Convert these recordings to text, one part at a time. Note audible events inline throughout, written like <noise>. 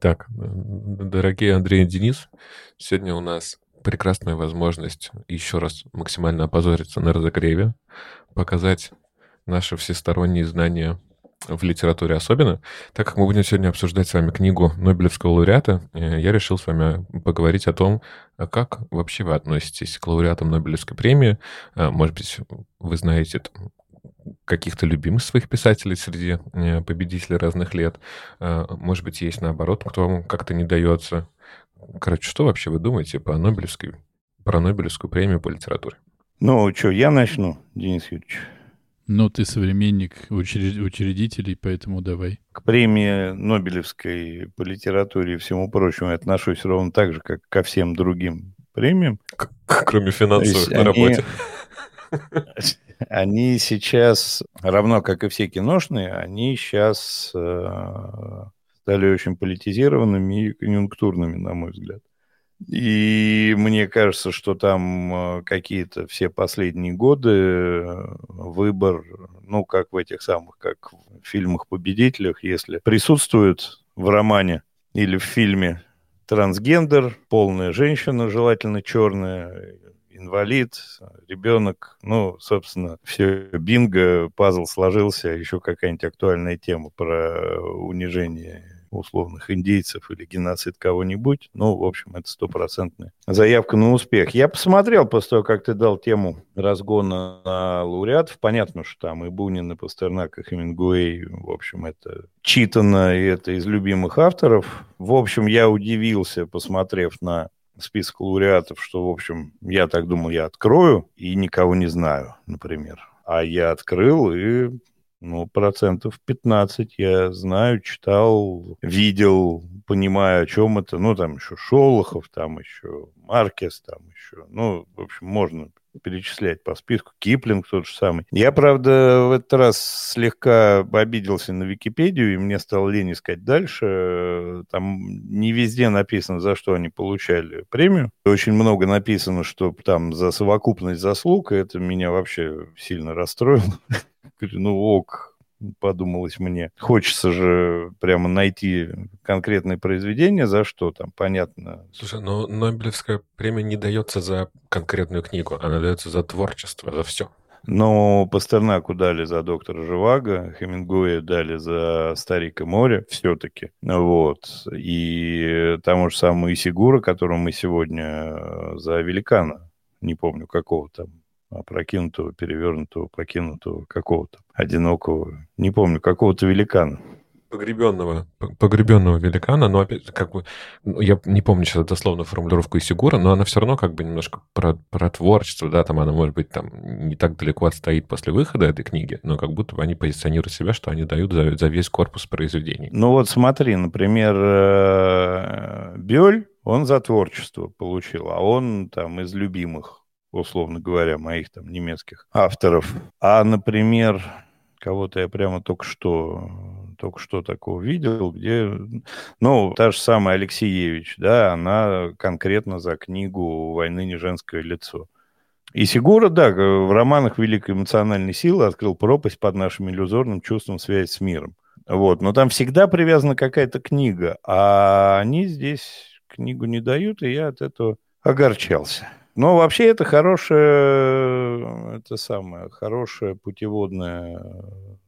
Так, дорогие Андрей и Денис, сегодня у нас прекрасная возможность еще раз максимально опозориться на разогреве, показать наши всесторонние знания в литературе особенно. Так как мы будем сегодня обсуждать с вами книгу Нобелевского лауреата, э, я решил с вами поговорить о том, а как вообще вы относитесь к лауреатам Нобелевской премии. А, может быть, вы знаете каких-то любимых своих писателей среди э, победителей разных лет. А, может быть, есть наоборот, кто вам как-то не дается. Короче, что вообще вы думаете по Нобелевской, про Нобелевскую премию по литературе? Ну, что, я начну, Денис Юрьевич. Но ты современник учредителей, поэтому давай. К премии Нобелевской по литературе и всему прочему я отношусь ровно так же, как ко всем другим премиям. Кроме финансовых на работе. <laughs> Они сейчас, равно как и все киношные, они сейчас э, стали очень политизированными и конъюнктурными, на мой взгляд. И мне кажется, что там э, какие-то все последние годы э, выбор, ну, как в этих самых, как в фильмах-победителях, если присутствует в романе или в фильме трансгендер, полная женщина, желательно черная, инвалид, ребенок, ну, собственно, все бинго, пазл сложился, еще какая-нибудь актуальная тема про унижение условных индейцев или геноцид кого-нибудь. Ну, в общем, это стопроцентная заявка на успех. Я посмотрел после того, как ты дал тему разгона на лауреатов. Понятно, что там и Бунин, и Пастернак, и Хемингуэй, в общем, это читано, и это из любимых авторов. В общем, я удивился, посмотрев на список лауреатов, что, в общем, я так думал, я открою и никого не знаю, например. А я открыл и ну, процентов 15 я знаю, читал, видел, понимаю, о чем это. Ну, там еще Шолохов, там еще Маркес, там еще. Ну, в общем, можно перечислять по списку. Киплинг тот же самый. Я, правда, в этот раз слегка обиделся на Википедию, и мне стало лень искать дальше. Там не везде написано, за что они получали премию. Очень много написано, что там за совокупность заслуг, и это меня вообще сильно расстроило. <laughs> ну ок, подумалось мне. Хочется же прямо найти конкретное произведение, за что там, понятно. Слушай, но Нобелевская премия не дается за конкретную книгу, она дается за творчество, за все. Но Пастернаку дали за доктора Живаго, Хемингуэя дали за Старика море все-таки. Вот. И тому же самому Исигура, которого мы сегодня э, за великана, не помню какого там, опрокинутого, перевернутого, покинутого какого-то одинокого, не помню, какого-то великана. Погребенного, погребенного великана, но опять, как бы, ну, я не помню сейчас дословно формулировку Исигура, но она все равно как бы немножко про, про творчество, да, там она, может быть, там не так далеко отстоит после выхода этой книги, но как будто бы они позиционируют себя, что они дают за, за весь корпус произведений. Ну вот смотри, например, э, Бёль, он за творчество получил, а он там из любимых условно говоря, моих там немецких авторов. А, например, кого-то я прямо только что только что такого видел, где, ну, та же самая Алексеевич, да, она конкретно за книгу «Войны не женское лицо». И Сигура, да, в романах «Великой эмоциональной силы» открыл пропасть под нашим иллюзорным чувством связи с миром. Вот, но там всегда привязана какая-то книга, а они здесь книгу не дают, и я от этого огорчался. Но вообще это хорошая, это самая хорошая путеводная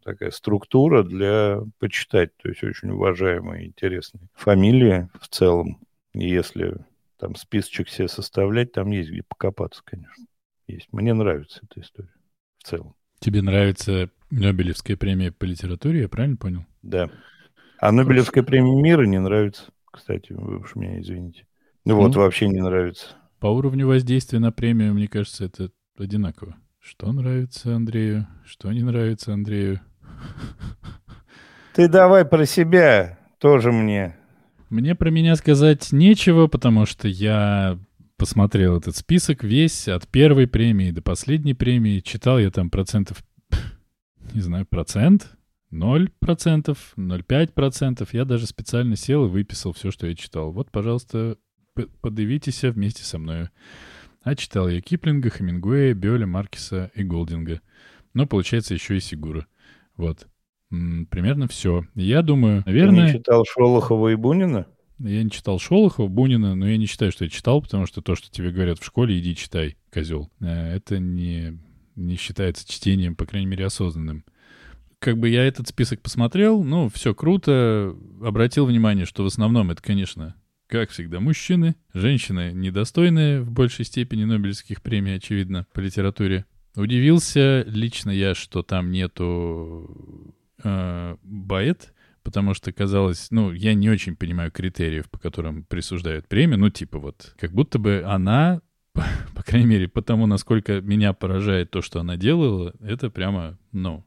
такая структура для почитать. То есть очень уважаемые, интересные фамилии в целом. Если там списочек себе составлять, там есть где покопаться, конечно. Есть. Мне нравится эта история в целом. Тебе нравится Нобелевская премия по литературе, я правильно понял? Да. А Нобелевская премия мира не нравится, кстати, вы уж меня извините. Ну, вот, вообще не нравится. По уровню воздействия на премию, мне кажется, это одинаково. Что нравится Андрею, что не нравится Андрею. Ты давай про себя тоже мне. Мне про меня сказать нечего, потому что я посмотрел этот список весь от первой премии до последней премии. Читал я там процентов, не знаю, процент, 0 процентов, 0,5 процентов. Я даже специально сел и выписал все, что я читал. Вот, пожалуйста, подивитесь вместе со мной. А читал я Киплинга, Хемингуэя, Бёля, Маркеса и Голдинга. Но, получается, еще и Сигура. Вот. Примерно все. Я думаю, наверное... Ты не читал Шолохова и Бунина? Я не читал Шолохова, Бунина, но я не считаю, что я читал, потому что то, что тебе говорят в школе, иди читай, козел. Э, это не, не считается чтением, по крайней мере, осознанным. Как бы я этот список посмотрел, ну, все круто. Обратил внимание, что в основном это, конечно, как всегда, мужчины. Женщины недостойные в большей степени Нобелевских премий, очевидно, по литературе. Удивился лично я, что там нету э, Баэт, потому что казалось, ну, я не очень понимаю критериев, по которым присуждают премию, ну, типа вот, как будто бы она, <laughs> по крайней мере, потому, насколько меня поражает то, что она делала, это прямо, ну,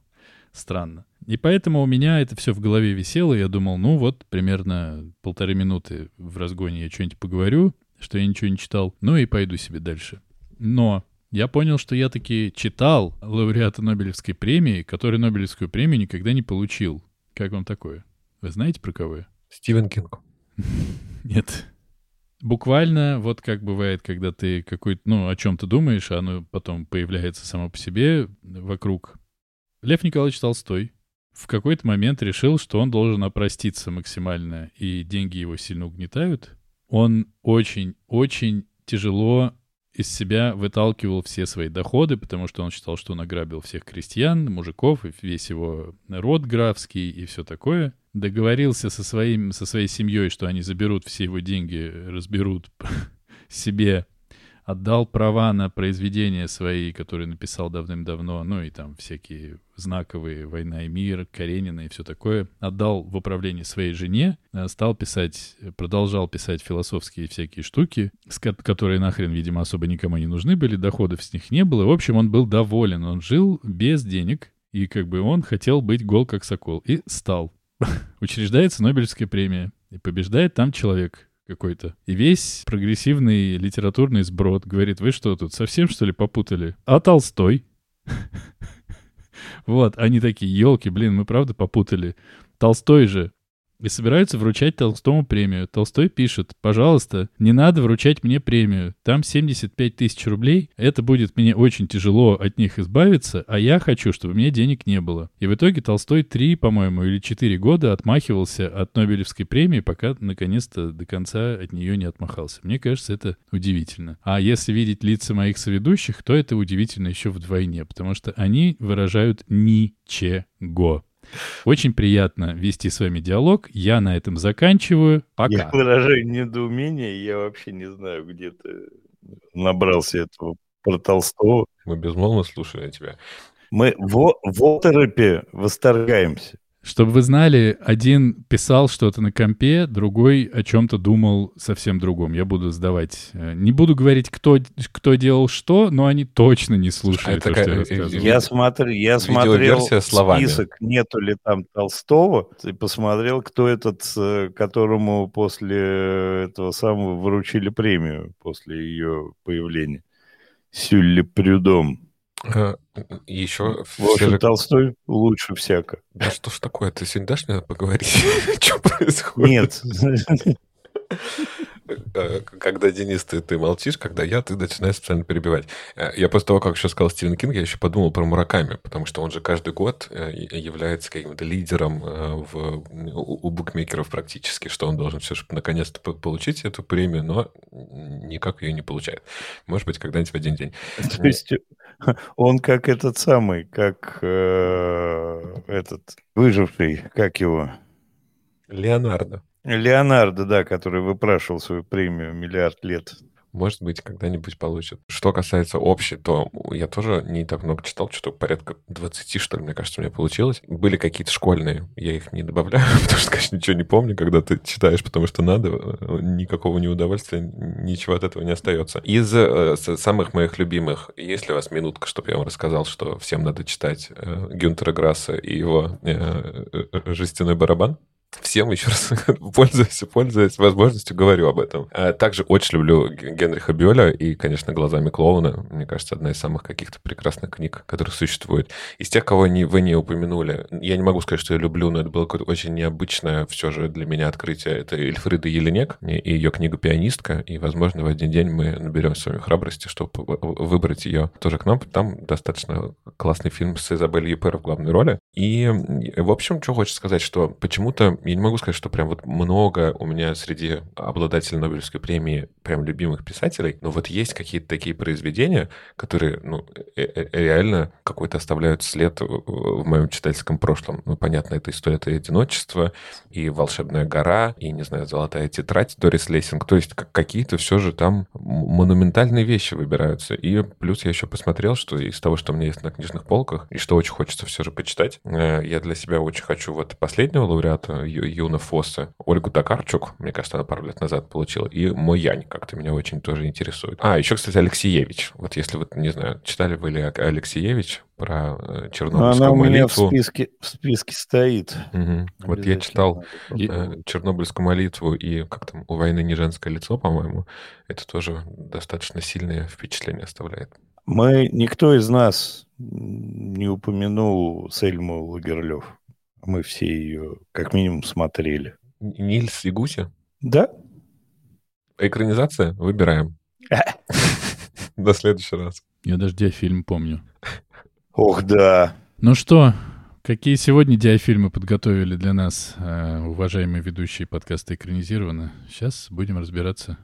странно. И поэтому у меня это все в голове висело, и я думал, ну вот, примерно полторы минуты в разгоне я что-нибудь поговорю, что я ничего не читал, ну и пойду себе дальше. Но я понял, что я таки читал лауреата Нобелевской премии, который Нобелевскую премию никогда не получил. Как вам такое? Вы знаете, про кого я? Стивен Кинг. <laughs> Нет. Буквально вот как бывает, когда ты какой-то, ну, о чем-то думаешь, а оно потом появляется само по себе вокруг. Лев Николаевич Толстой в какой-то момент решил, что он должен опроститься максимально, и деньги его сильно угнетают. Он очень-очень тяжело из себя выталкивал все свои доходы, потому что он считал, что он ограбил всех крестьян, мужиков, и весь его род графский и все такое. Договорился со, своим, со своей семьей, что они заберут все его деньги, разберут <laughs> себе отдал права на произведения свои, которые написал давным-давно, ну и там всякие знаковые «Война и мир», Каренина и все такое, отдал в управление своей жене, э, стал писать, продолжал писать философские всякие штуки, которые нахрен, видимо, особо никому не нужны были, доходов с них не было. В общем, он был доволен, он жил без денег, и как бы он хотел быть гол как сокол, и стал. <laughs> Учреждается Нобелевская премия, и побеждает там человек, какой-то. И весь прогрессивный литературный сброд говорит, вы что тут, совсем что ли попутали? А Толстой? <laughs> Вот, они такие, елки, блин, мы правда попутали. Толстой же и собираются вручать Толстому премию. Толстой пишет, пожалуйста, не надо вручать мне премию. Там 75 тысяч рублей. Это будет мне очень тяжело от них избавиться, а я хочу, чтобы мне денег не было. И в итоге Толстой три, по-моему, или четыре года отмахивался от Нобелевской премии, пока наконец-то до конца от нее не отмахался. Мне кажется, это удивительно. А если видеть лица моих соведущих, то это удивительно еще вдвойне, потому что они выражают ничего. Очень приятно вести с вами диалог. Я на этом заканчиваю. Пока. Я выражаю недоумение. Я вообще не знаю, где ты набрался этого про Толстого. Мы безмолвно слушаем тебя. Мы в, в оторопе восторгаемся. Чтобы вы знали, один писал что-то на компе, другой о чем-то думал совсем другом. Я буду сдавать. Э, не буду говорить, кто, кто делал что, но они точно не слушали а то, что я рассказывал. Я, смотр, я смотрел список, нету ли там Толстого, и посмотрел, кто этот, э, которому после этого самого вручили премию, после ее появления. Сюлли Прюдом. А, еще... Общем, же... Толстой лучше всяко. Да что ж такое, ты сегодня дашь мне поговорить? <laughs> Что происходит? Нет. Э, когда, Денис, ты, ты молчишь, когда я, ты начинаешь специально перебивать. Э, я после того, как еще сказал Стивен Кинг, я еще подумал про Мураками, потому что он же каждый год э, является каким-то лидером в, у, у букмекеров практически, что он должен все же наконец-то получить эту премию, но никак ее не получает. Может быть, когда-нибудь в один день. То есть <laughs> он как этот самый, как э, этот выживший, как его? Леонардо. Леонардо, да, который выпрашивал свою премию миллиард лет. Может быть, когда-нибудь получит. Что касается общей, то я тоже не так много читал, что-то порядка 20, что ли, мне кажется, у меня получилось. Были какие-то школьные, я их не добавляю, <laughs> потому что, конечно, ничего не помню, когда ты читаешь, потому что надо, никакого неудовольствия, ничего от этого не остается. Из э, самых моих любимых, есть ли у вас минутка, чтобы я вам рассказал, что всем надо читать э, Гюнтера Грасса и его э, э, э «Жестяной барабан»? Всем еще раз <laughs> пользуясь, пользуясь возможностью, говорю об этом. А также очень люблю Генриха Бёля и, конечно, «Глазами клоуна». Мне кажется, одна из самых каких-то прекрасных книг, которые существуют. Из тех, кого не, вы не упомянули, я не могу сказать, что я люблю, но это было какое-то очень необычное все же для меня открытие. Это Эльфрида Еленек и ее книга «Пианистка». И, возможно, в один день мы наберем с вами храбрости, чтобы выбрать ее тоже к нам. Там достаточно классный фильм с Изабель Юпер в главной роли. И, в общем, что хочется сказать, что почему-то я не могу сказать, что прям вот много у меня среди обладателей Нобелевской премии прям любимых писателей, но вот есть какие-то такие произведения, которые, ну, э, э, реально какой-то оставляют след в моем читательском прошлом. Ну, понятно, это история это одиночество, и «Волшебная гора», и, не знаю, «Золотая тетрадь» Дорис Лессинг. То есть какие-то все же там монументальные вещи выбираются. И плюс я еще посмотрел, что из того, что у меня есть на книжных полках, и что очень хочется все же почитать, э, я для себя очень хочу вот последнего лауреата Юна Фосса, Ольгу Токарчук, мне кажется, она пару лет назад получила, и мой Янь как-то меня очень тоже интересует. А, еще, кстати, Алексеевич. Вот если вот, не знаю, читали вы ли Алексеевич про э, Чернобыльскую Она у меня молитву? в списке, в списке стоит. Мгм. Вот я читал э, Чернобыльскую молитву и как там у войны не женское лицо, по-моему. Это тоже достаточно сильное впечатление оставляет. Мы, никто из нас не упомянул Сельму Лагерлёв. Мы все ее как минимум смотрели. Нильс и Гуся. Да? Экранизация? Выбираем. <laughs> До следующего раз. Я даже диафильм помню. Ох, да. Ну что, какие сегодня диафильмы подготовили для нас э, уважаемые ведущие подкаста «Экранизировано»? Сейчас будем разбираться.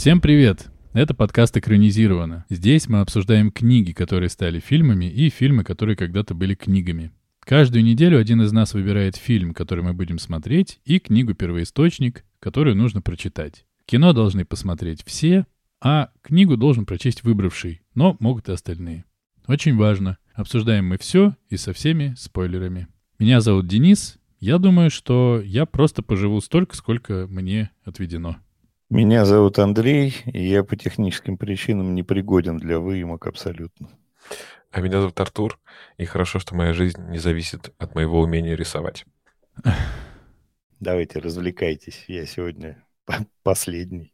Всем привет! Это подкаст «Экранизировано». Здесь мы обсуждаем книги, которые стали фильмами, и фильмы, которые когда-то были книгами. Каждую неделю один из нас выбирает фильм, который мы будем смотреть, и книгу-первоисточник, которую нужно прочитать. Кино должны посмотреть все, а книгу должен прочесть выбравший, но могут и остальные. Очень важно. Обсуждаем мы все и со всеми спойлерами. Меня зовут Денис. Я думаю, что я просто поживу столько, сколько мне отведено. Меня зовут Андрей, и я по техническим причинам не пригоден для выемок абсолютно. А меня зовут Артур, и хорошо, что моя жизнь не зависит от моего умения рисовать. <laughs> Давайте развлекайтесь. Я сегодня по- последний.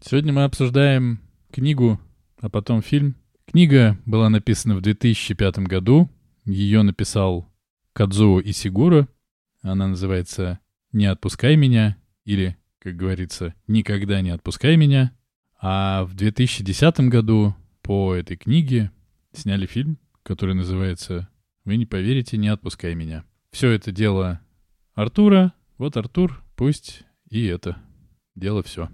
Сегодня мы обсуждаем книгу, а потом фильм. Книга была написана в 2005 году. Ее написал Кадзуо Исигура. Она называется «Не отпускай меня» или, как говорится, «Никогда не отпускай меня». А в 2010 году по этой книге сняли фильм, который называется «Вы не поверите, не отпускай меня». Все это дело Артура. Вот Артур, пусть и это дело все.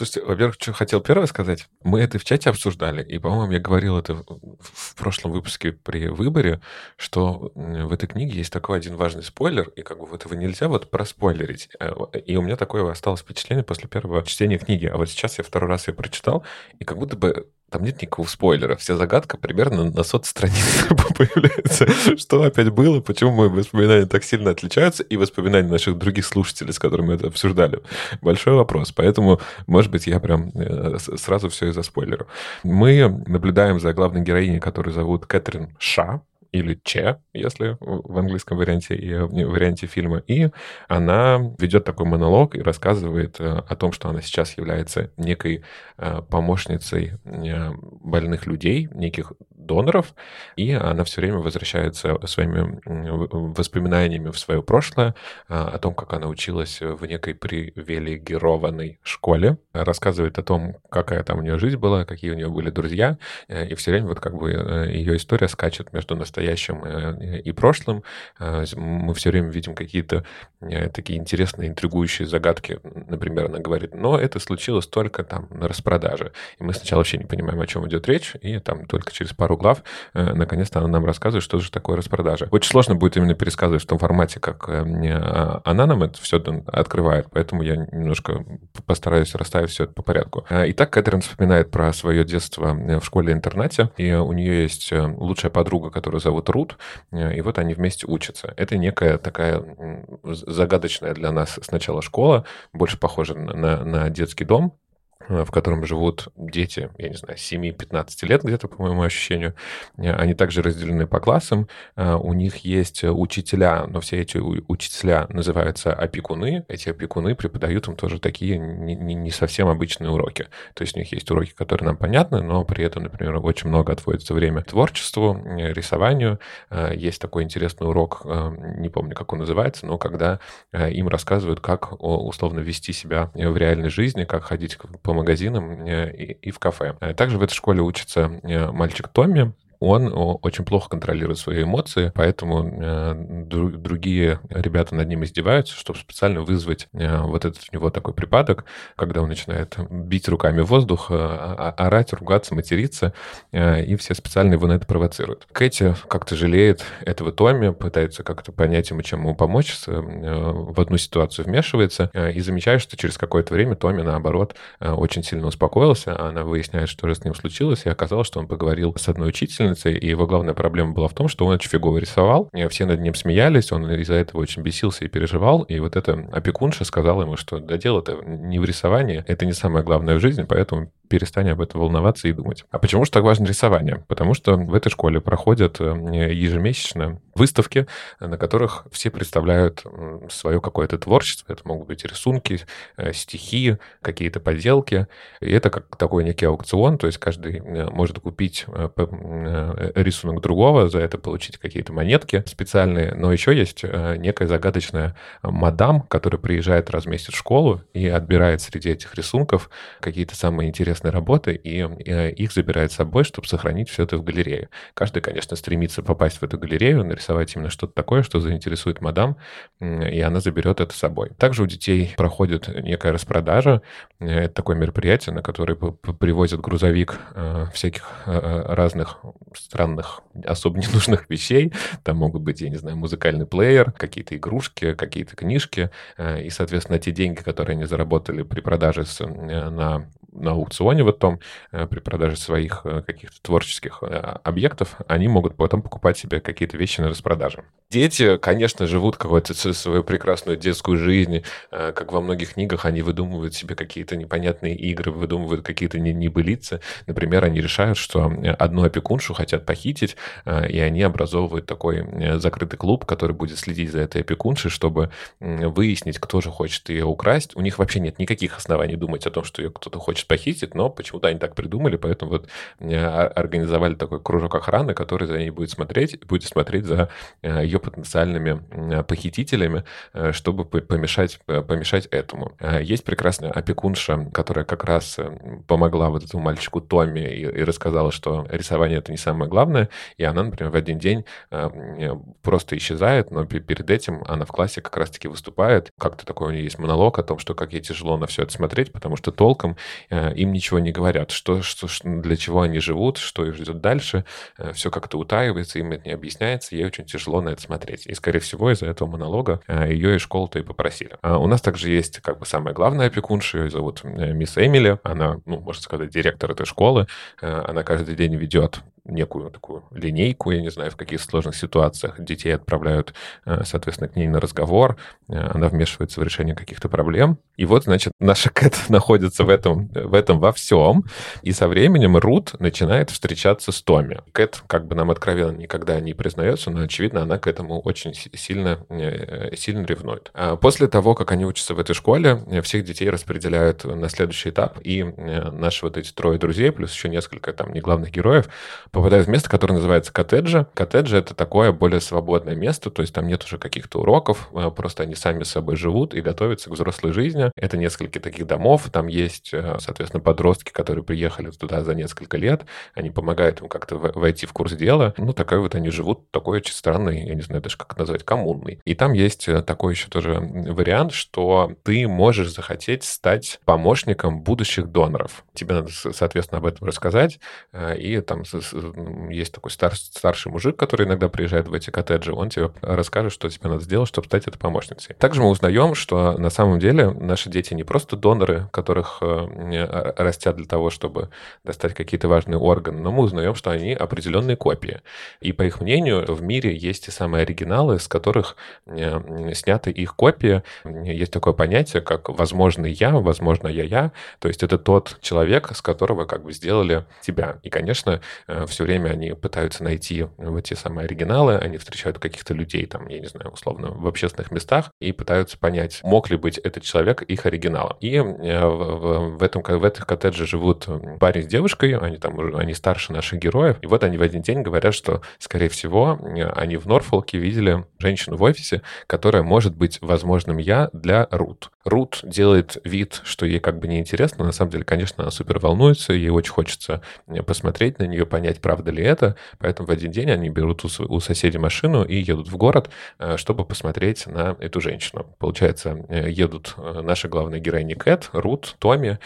Слушайте, во-первых, что хотел первое сказать. Мы это в чате обсуждали, и, по-моему, я говорил это в прошлом выпуске при выборе, что в этой книге есть такой один важный спойлер, и как бы вот его нельзя вот проспойлерить. Э, И у меня такое осталось впечатление после первого чтения книги. А вот сейчас я второй раз ее прочитал, и как будто бы там нет никакого спойлера. Вся загадка примерно на сот страниц <laughs> появляется. Что опять было, почему мои воспоминания так сильно отличаются, и воспоминания наших других слушателей, с которыми мы это обсуждали. Большой вопрос. Поэтому, может быть, я прям э, сразу все и заспойлерю. Мы наблюдаем за главной героиней, которую зовут Кэтрин Ша, или Че, если в английском варианте и в варианте фильма. И она ведет такой монолог и рассказывает э, о том, что она сейчас является некой э, помощницей э, больных людей, неких доноров, и она все время возвращается своими воспоминаниями в свое прошлое э, о том, как она училась в некой привилегированной школе, рассказывает о том, какая там у нее жизнь была, какие у нее были друзья, э, и все время вот как бы э, ее история скачет между настоящим э, и прошлым. Э, Мы все время видим какие-то э, такие интересные, интригующие загадки. Например, она говорит, но это случилось только там на распродаже. И мы сначала вообще не понимаем, о чем идет речь, и там только через пару глав наконец-то она нам рассказывает, что же такое распродажа. Очень сложно будет именно пересказывать в том формате, как она нам это все открывает, поэтому я немножко постараюсь расставить все это по порядку. Итак, Кэтрин вспоминает про свое детство в школе-интернате, и у нее есть лучшая подруга, которую зовут Рут, э, и вот они вместе учатся. Это некая такая загадочная для нас сначала школа, больше похожа на- на детский дом, в котором живут дети, я не знаю, 7-15 лет где-то, по моему ощущению. Они также разделены по классам. У них есть учителя, но все эти учителя называются опекуны. Эти опекуны преподают им тоже такие не, не совсем обычные уроки. То есть у них есть уроки, которые нам понятны, но при этом, например, очень много отводится время творчеству, рисованию. Есть такой интересный урок, не помню, как он называется, но когда им рассказывают, как условно вести себя в реальной жизни, как ходить по магазинам э, и в кафе. Э, также в этой школе учится э, мальчик Томми, он очень плохо контролирует свои эмоции, поэтому э, другие ребята над ним издеваются, чтобы специально вызвать э, вот этот у него такой припадок, когда он начинает бить руками воздух, э, орать, ругаться, материться, и все специально его на это провоцируют. Кэти как-то жалеет этого Томми, пытается как-то понять ему, чем ему помочь, в одну ситуацию вмешивается и замечает, что через какое-то время Томми, наоборот, очень сильно успокоился, она выясняет, что же с ним случилось, и оказалось, что он поговорил с одной учительницей, учительницей, и его главная проблема была в том, что он очень фигово рисовал, все над ним смеялись, он из-за этого очень бесился и переживал, и вот эта опекунша сказала ему, что да дело-то не в рисовании, это не самое главное в жизни, поэтому перестань об этом волноваться и думать. А почему же так важно рисование? Потому что в этой школе проходят э, ежемесячно выставки, на которых все представляют свое какое-то творчество. Это могут быть рисунки, э, стихи, какие-то поделки. И это как такой некий аукцион, то есть каждый э, может купить рисунок другого, за это получить какие-то монетки специальные. Но еще есть некая загадочная мадам, которая приезжает раз в месяц в школу и отбирает среди этих рисунков какие-то самые интересные интересные работы, и э, их забирает с собой, чтобы сохранить все это в галерее. Каждый, конечно, стремится попасть в эту галерею, нарисовать именно что-то такое, что заинтересует мадам, и она заберет это с собой. Также у детей проходит некая распродажа. Э, это такое мероприятие, на которое привозят грузовик э, всяких разных странных, особо ненужных вещей. Там могут быть, я не знаю, музыкальный плеер, какие-то игрушки, какие-то книжки. И, соответственно, те деньги, которые они заработали при продаже на на аукционе в том, э, при продаже своих э, каких-то творческих э, объектов, они могут потом покупать себе какие-то вещи на распродаже. Дети, конечно, живут какую-то свою прекрасную детскую жизнь, как во многих книгах, они выдумывают себе какие-то непонятные игры, выдумывают какие-то небылицы. Например, они решают, что одну опекуншу хотят похитить, и они образовывают такой закрытый клуб, который будет следить за этой опекуншей, чтобы выяснить, кто же хочет ее украсть. У них вообще нет никаких оснований думать о том, что ее кто-то хочет похитить, но почему-то они так придумали, поэтому вот э, организовали такой кружок охраны, который за ней будет смотреть, будет смотреть за э, ее потенциальными э, похитителями, чтобы помешать, помешать этому. Есть прекрасная опекунша, которая как раз помогла вот этому мальчику Томми и, и рассказала, что рисование это не самое главное, и она, например, в один день просто исчезает, но перед этим она в классе как раз-таки выступает. Как-то такой у нее есть монолог о том, что как ей тяжело на все это смотреть, потому что толком им ничего не говорят, что, что, для чего они живут, что их ждет дальше, э, все как-то утаивается, им это не объясняется, ей очень тяжело на это смотреть. И, скорее всего, из-за этого монолога э, ее из школы-то и попросили. А у нас также есть как бы самая главная опекунша, ее зовут мисс Эмили, она, ну, можно сказать, директор этой школы, она каждый день ведет некую такую линейку, я не знаю, в каких сложных ситуациях детей отправляют, э, соответственно, к ней на разговор, э, она вмешивается в решение каких-то проблем. И вот, значит, наша <laughs> Кэт находится в этом, в этом во всем, и со временем Рут начинает встречаться с Томми. Кэт, как бы нам откровенно никогда не признается, но, очевидно, она к этому очень сильно, э, сильно ревнует. А после того, как они учатся в этой школе, всех детей распределяют на следующий этап, и наши вот эти трое друзей, плюс еще несколько там не главных героев, попадают в место, которое называется коттеджи. Коттеджи — это такое более свободное место, то есть там нет уже каких-то уроков, а просто они сами собой живут и готовятся к взрослой жизни. Это несколько таких домов, там есть, э, соответственно, подростки, которые приехали туда за несколько лет, они помогают им как-то войти в курс дела. Ну, такой вот они живут, такой очень странный, я не знаю даже, как назвать, коммунный. И там есть э, такой еще тоже вариант, что ты можешь захотеть стать помощником будущих доноров. Тебе надо, соответственно, об этом рассказать э, и там есть такой стар, старший мужик, который иногда приезжает в эти коттеджи, он тебе расскажет, что тебе надо сделать, чтобы стать этой помощницей. Также мы узнаем, что на самом деле наши дети не просто доноры, которых э, растят для того, чтобы достать какие-то важные органы, но мы узнаем, что они определенные копии. И по их мнению, в мире есть те самые оригиналы, с которых э, сняты их копии. Есть такое понятие, как «возможный я», «возможно я-я», то есть это тот человек, с которого как бы сделали тебя. И, конечно, э, все время они пытаются найти вот те самые оригиналы, они встречают каких-то людей, там, я не знаю, условно, в общественных местах и пытаются понять, мог ли быть этот человек их оригиналом. И э, в, в, этом, в этих коттедже живут парень с девушкой, они там они старше наших героев, и вот они в один день говорят, что, скорее всего, они в Норфолке видели женщину в офисе, которая может быть возможным я для Рут. Рут делает вид, что ей как бы неинтересно, на самом деле, конечно, она супер волнуется, ей очень хочется посмотреть на нее, понять, правда ли это, поэтому в один день они берут у, соседей машину и едут в город, э, чтобы посмотреть на эту женщину. Получается, э, едут э, наши главные героини Кэт, Рут, Томми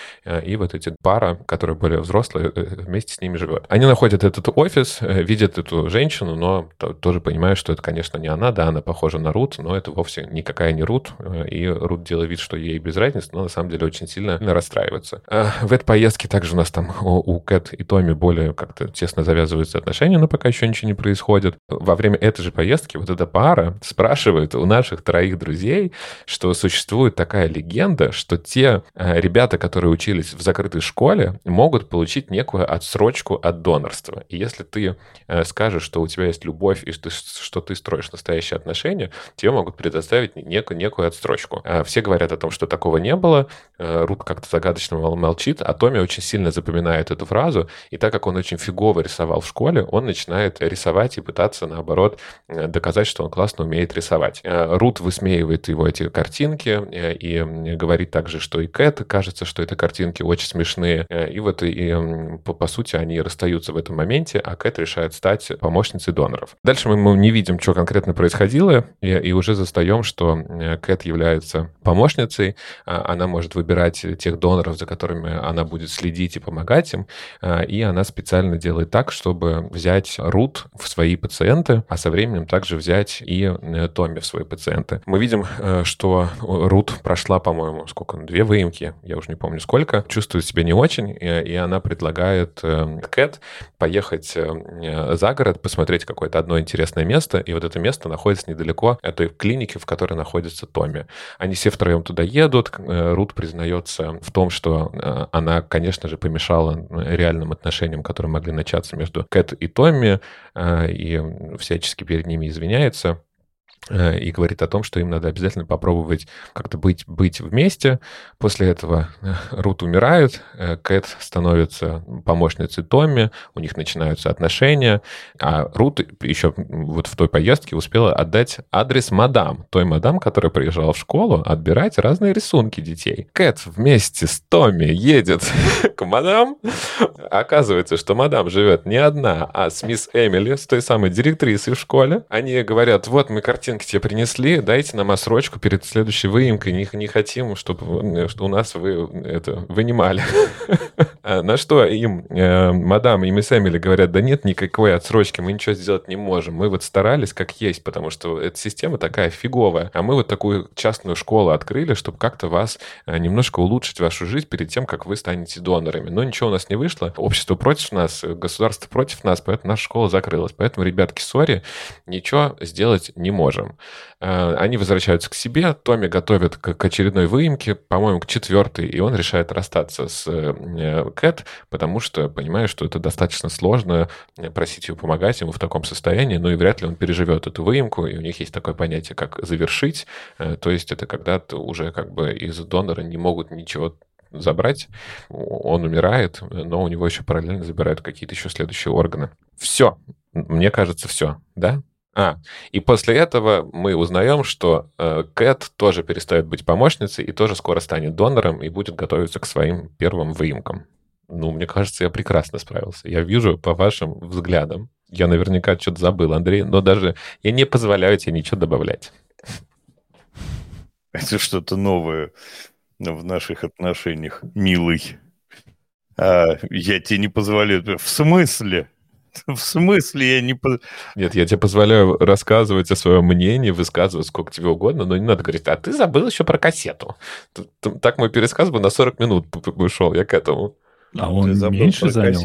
и вот эти пара, которая более взрослая, вместе с ними живет. Они находят этот офис, видят эту женщину, но тоже понимают, что это, конечно, не она, да, она похожа на Рут, но это вовсе никакая не Рут, и Рут делает вид, что ей без разницы, но на самом деле очень сильно расстраивается. В этой поездке также у нас там у Кэт и Томми более как-то тесно завязываются отношения, но пока еще ничего не происходит. Во время этой же поездки вот эта пара спрашивает у наших троих друзей, что существует такая легенда, что те э, ребята, которые учились в закрытой школе, могут получить некую отсрочку от донорства. И если ты э, скажешь, что у тебя есть любовь и что, ты строишь настоящие отношения, тебе могут предоставить некую, некую отсрочку. Э, все говорят о том, что такого не было. Рут как-то загадочно молчит, а Томми очень сильно запоминает эту фразу, и так как он очень фигово рисовал в школе, он начинает рисовать и пытаться, наоборот, э, доказать, что он классно умеет рисовать. Э, Рут высмеивает его эти картинки э, и говорит также, что и Кэт кажется, что это картинки очень смешные. И вот и, по, по сути они расстаются в этом моменте, а Кэт решает стать помощницей доноров. Дальше мы, мы не видим, что конкретно происходило, и, и уже застаем, что Кэт является помощницей, она может выбирать тех доноров, за которыми она будет следить и помогать им, и она специально делает так, чтобы взять Рут в свои пациенты, а со временем также взять и э, Томми в свои пациенты. Мы видим, э, что Рут прошла, по-моему, сколько, две выемки, я уже не помню сколько, чувствует себя не очень, и она предлагает э, Кэт поехать за город, посмотреть какое-то одно интересное место, и вот это место находится недалеко от той клиники, в которой находится Томми. Они все втроем туда едут, Рут признается в том, что она, конечно же, помешала реальным отношениям, которые могли начаться между Кэт и Томми, э, и всячески перед ними извиняется. Э, и говорит о том, что им надо обязательно попробовать как-то быть, быть вместе. После этого э, Рут умирает, э, Кэт становится помощницей Томми, у них начинаются отношения, а Рут еще вот в той поездке успела отдать адрес мадам, той мадам, которая приезжала в школу отбирать разные рисунки детей. Кэт вместе с Томми едет <laughs> к мадам. Оказывается, что мадам живет не одна, а с мисс Эмили, с той самой директрисой в школе. Они говорят, вот мы картинки тебе принесли, дайте нам отсрочку перед следующей выемкой. Не, не хотим, чтобы что у нас вы это вынимали. <laughs> А на что им э, мадам и мисс Эмили говорят, да нет никакой отсрочки, мы ничего сделать не можем. Мы вот старались как есть, потому что эта система такая фиговая. А мы вот такую частную школу открыли, чтобы как-то вас э, немножко улучшить вашу жизнь перед тем, как вы станете донорами. Но ничего у нас не вышло. Общество против нас, государство против нас, поэтому наша школа закрылась. Поэтому, ребятки, сори, ничего сделать не можем вечером. Э, они возвращаются к себе, Томми готовит к очередной выемке, по-моему, к четвертой, и он решает расстаться с э, Кэт, потому что понимает, что это достаточно сложно э, просить ее помогать ему в таком состоянии, ну и вряд ли он переживет эту выемку, и у них есть такое понятие, как завершить, то есть это когда -то уже как бы из донора не могут ничего забрать, он умирает, но у него еще параллельно забирают какие-то еще следующие органы. Все, мне кажется, все, да? А, и после этого мы узнаем, что э, Кэт тоже перестает быть помощницей и тоже скоро станет донором и будет готовиться к своим первым выемкам. Ну, мне кажется, я прекрасно справился. Я вижу по вашим взглядам. Я наверняка что-то забыл, Андрей, но даже я не позволяю тебе ничего добавлять. Это что-то новое в наших отношениях, милый. А, я тебе не позволяю. В смысле? <laughs> В смысле я не... Нет, я тебе позволяю рассказывать о своем мнении, высказывать сколько тебе угодно, но не надо говорить, а ты забыл еще про кассету. Так мой пересказ бы на 40 минут вышел, я к этому. А он меньше занял?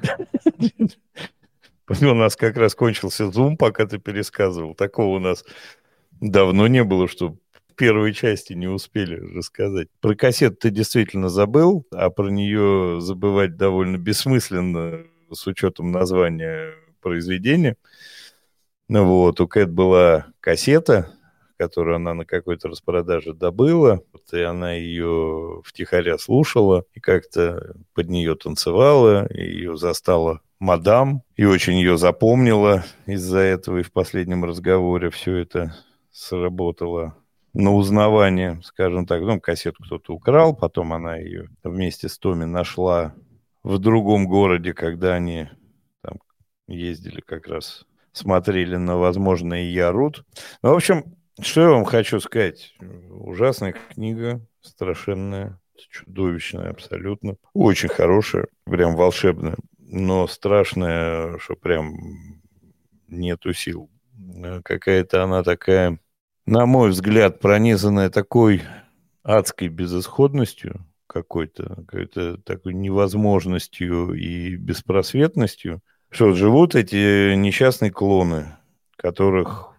<laughs> У нас как раз кончился Zoom, пока ты пересказывал. Такого у нас давно не было, что первой части не успели рассказать. Про кассету ты действительно забыл, а про нее забывать довольно бессмысленно с учетом названия произведения. Ну вот, у Кэт была кассета, которую она на какой-то распродаже добыла, и она ее втихаря слушала, и как-то под нее танцевала, и ее застала мадам, и очень ее запомнила из-за этого, и в последнем разговоре все это сработало на узнавание, скажем так. Ну, кассету кто-то украл, потом она ее вместе с Томи нашла в другом городе, когда они там ездили как раз, смотрели на возможный Ярут. Ну, в общем, что я вам хочу сказать? Ужасная книга, страшенная, чудовищная абсолютно. Очень хорошая, прям волшебная, но страшная, что прям нету сил. Какая-то она такая на мой взгляд, пронизанная такой адской безысходностью какой-то, какой-то такой невозможностью и беспросветностью, что живут эти несчастные клоны, которых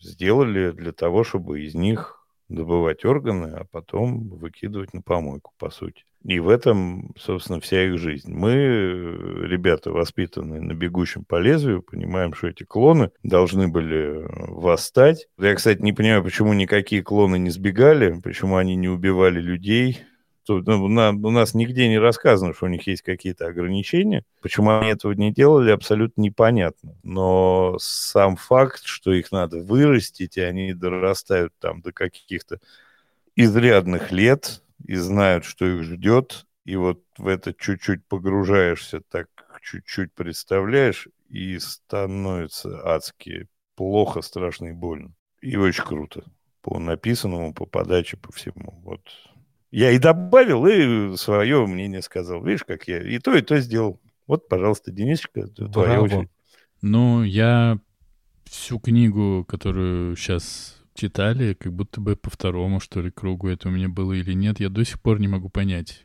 сделали для того, чтобы из них добывать органы, а потом выкидывать на помойку, по сути. И в этом, собственно, вся их жизнь. Мы, ребята, воспитанные на бегущем по лезвию, понимаем, что эти клоны должны были восстать. Я, кстати, не понимаю, почему никакие клоны не сбегали, почему они не убивали людей, ну, у нас нигде не рассказано, что у них есть какие-то ограничения. Почему они этого не делали, абсолютно непонятно. Но сам факт, что их надо вырастить, и они дорастают там до каких-то изрядных лет и знают, что их ждет, и вот в это чуть-чуть погружаешься, так чуть-чуть представляешь, и становится адски плохо, страшно и больно. И очень круто. По написанному, по подаче, по всему. Вот я и добавил, и свое мнение сказал. Видишь, как я и то, и то сделал. Вот, пожалуйста, Денисочка, твоя очередь. Ну, я всю книгу, которую сейчас читали, как будто бы по второму, что ли, кругу это у меня было или нет, я до сих пор не могу понять.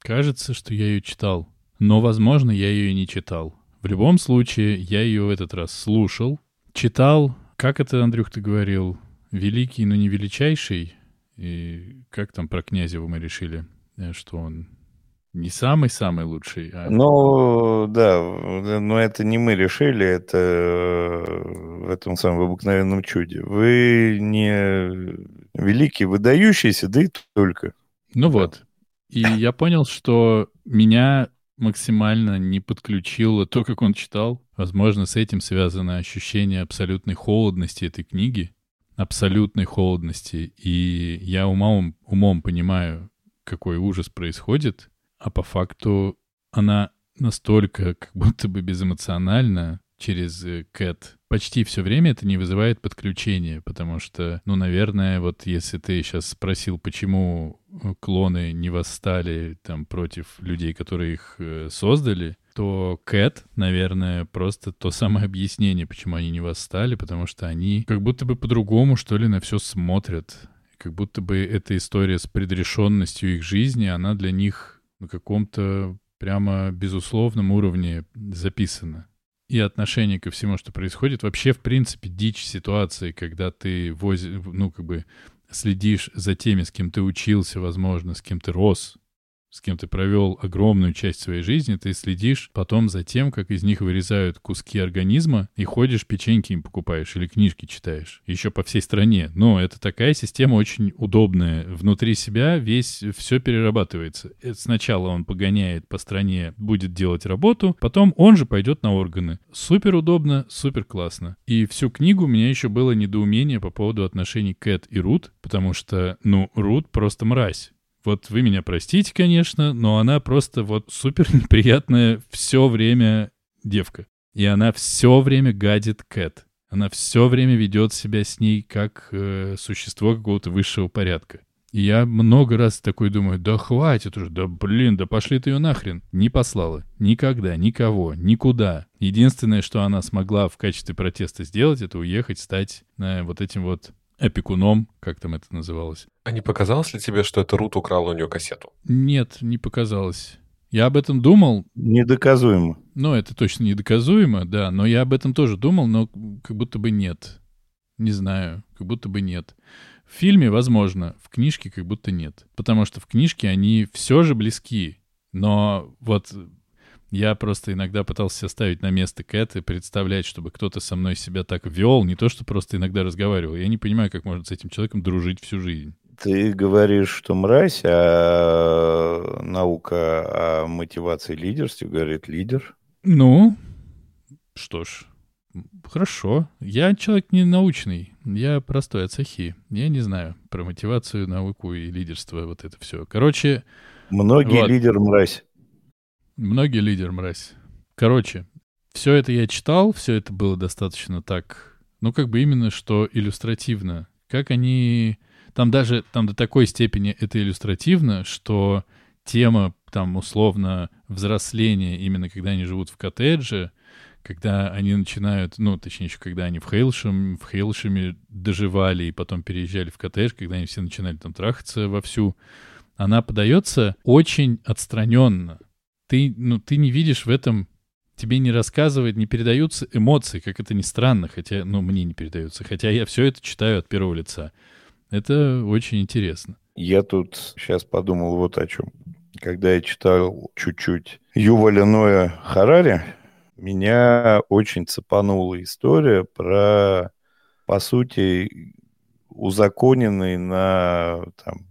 Кажется, что я ее читал, но, возможно, я ее и не читал. В любом случае, я ее в этот раз слушал, читал, как это, Андрюх, ты говорил, великий, но не величайший, и как там про Князева мы решили, э, что он не самый-самый лучший? А... Ну, да, но это не мы решили, это э, в этом самом обыкновенном чуде. Вы не великий, выдающийся, да и только. Ну да. вот. И я понял, что меня максимально не подключило то, как он читал. Возможно, с этим связано ощущение абсолютной холодности этой книги абсолютной холодности. И я умом, умом понимаю, какой ужас происходит, а по факту она настолько как будто бы безэмоциональна через э, Кэт. Почти все время это не вызывает подключения, потому что, ну, наверное, вот если ты сейчас спросил, почему э, клоны не восстали там против людей, которые их э, создали, то Кэт, наверное, просто то самое объяснение, почему они не восстали, потому что они как будто бы по-другому, что ли, на все смотрят. Как будто бы эта история с предрешенностью их жизни, она для них на каком-то прямо безусловном уровне записана. И отношение ко всему, что происходит. Вообще, в принципе, дичь ситуации, когда ты вози, ну, как бы следишь за теми, с кем ты учился, возможно, с кем ты рос, с кем ты провел огромную часть своей жизни, ты следишь потом за тем, как из них вырезают куски организма, и ходишь, печеньки им покупаешь или книжки читаешь. Еще по всей стране. Но это такая система очень удобная. Внутри себя весь все перерабатывается. Э, сначала он погоняет по стране, будет делать работу, потом он же пойдет на органы. Супер удобно, супер классно. И всю книгу у меня еще было недоумение по поводу отношений Кэт и Рут, потому что, ну, Рут просто мразь. Вот вы меня простите, конечно, но она просто вот супер <laughs> неприятная все время девка. И она все время гадит Кэт. Она все время ведет себя с ней как э, существо какого-то высшего порядка. И я много раз такой думаю, да хватит уже, да блин, да пошли ты ее нахрен. Не послала. Никогда, никого, никуда. Единственное, что она смогла в качестве протеста сделать, это уехать, стать э, вот этим вот опекуном, как там это называлось. А не показалось ли тебе, что это Рут украл у нее кассету? Нет, не показалось. Я об этом думал. Недоказуемо. Ну, это точно недоказуемо, да, но я об этом тоже думал, но как будто бы нет. Не знаю, как будто бы нет. В фильме, возможно, в книжке как будто нет. Потому что в книжке они все же близки. Но вот я просто иногда пытался ставить на место Кэт и представлять, чтобы кто-то со мной себя так вел, не то, что просто иногда разговаривал. Я не понимаю, как можно с этим человеком дружить всю жизнь. Ты говоришь, что мразь, а наука о мотивации лидерстве говорит лидер. Ну, что ж, хорошо. Я человек не научный, я простой от сахи. Я не знаю про мотивацию, науку и лидерство, вот это все. Короче... Многие вот. лидер мразь. Многие лидер мразь. Короче, все это я читал, все это было достаточно так, ну, как бы именно что иллюстративно. Как они там даже там до такой степени это иллюстративно, что тема там условно взросления, именно когда они живут в коттедже, когда они начинают, ну, точнее, еще когда они в Хейлшем, в Хейлшеме доживали и потом переезжали в коттедж, когда они все начинали там трахаться вовсю, она подается очень отстраненно. Ты, ну, ты не видишь в этом, тебе не рассказывает, не передаются эмоции, как это ни странно, хотя, ну, мне не передаются, хотя я все это читаю от первого лица. Это очень интересно. Я тут сейчас подумал вот о чем. Когда я читал чуть-чуть Юваля Ноя Харари, меня очень цепанула история про, по сути, узаконенный на там,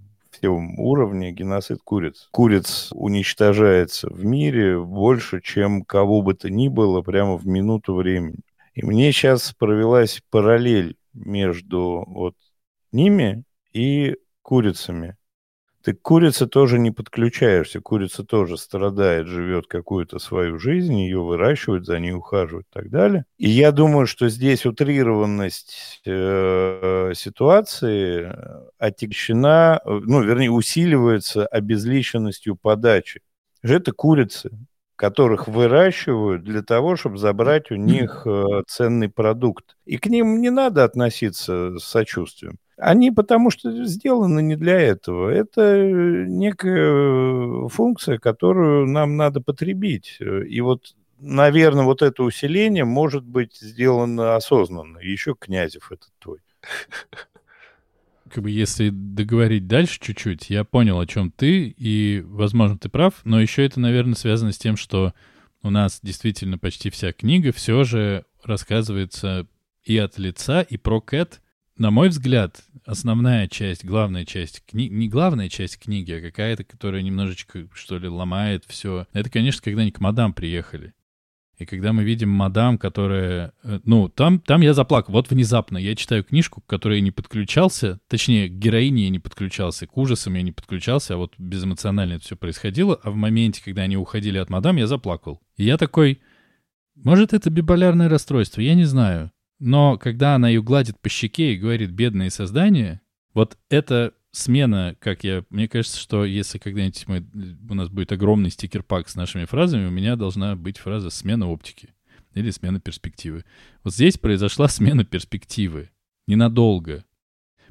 всем уровне геноцид куриц. Куриц уничтожается в мире больше, чем кого бы то ни было прямо в минуту времени. И мне сейчас провелась параллель между вот ними и курицами. Ты к курице тоже не подключаешься. Курица тоже страдает, живет какую-то свою жизнь, ее выращивают, за ней ухаживают и так далее. И я думаю, что здесь утрированность э, ситуации отягчена, ну, вернее, усиливается обезличенностью подачи. Это курицы, которых выращивают для того, чтобы забрать у них э, ценный продукт. И к ним не надо относиться с сочувствием. Они потому что сделаны не для этого. Это некая функция, которую нам надо потребить. И вот, наверное, вот это усиление может быть сделано осознанно. Еще Князев этот твой. Как бы если договорить дальше чуть-чуть, я понял, о чем ты, и, возможно, ты прав, но еще это, наверное, связано с тем, что у нас действительно почти вся книга все же рассказывается и от лица, и про Кэт, на мой взгляд, основная часть, главная часть, кни... не главная часть книги, а какая-то, которая немножечко, что ли, ломает все, это, конечно, когда они к мадам приехали. И когда мы видим мадам, которая... Э, ну, там, там я заплакал. Вот внезапно я читаю книжку, к которой я не подключался. Точнее, к героине я не подключался, к ужасам я не подключался, а вот безэмоционально это все происходило. А в моменте, когда они уходили от мадам, я заплакал. И я такой... Может, это биполярное расстройство, я не знаю. Но когда она ее гладит по щеке и говорит «бедные создания», вот это смена, как я... Мне кажется, что если когда-нибудь мы, у нас будет огромный стикер-пак с нашими фразами, у меня должна быть фраза «смена оптики» или «смена перспективы». Вот здесь произошла смена перспективы. Ненадолго.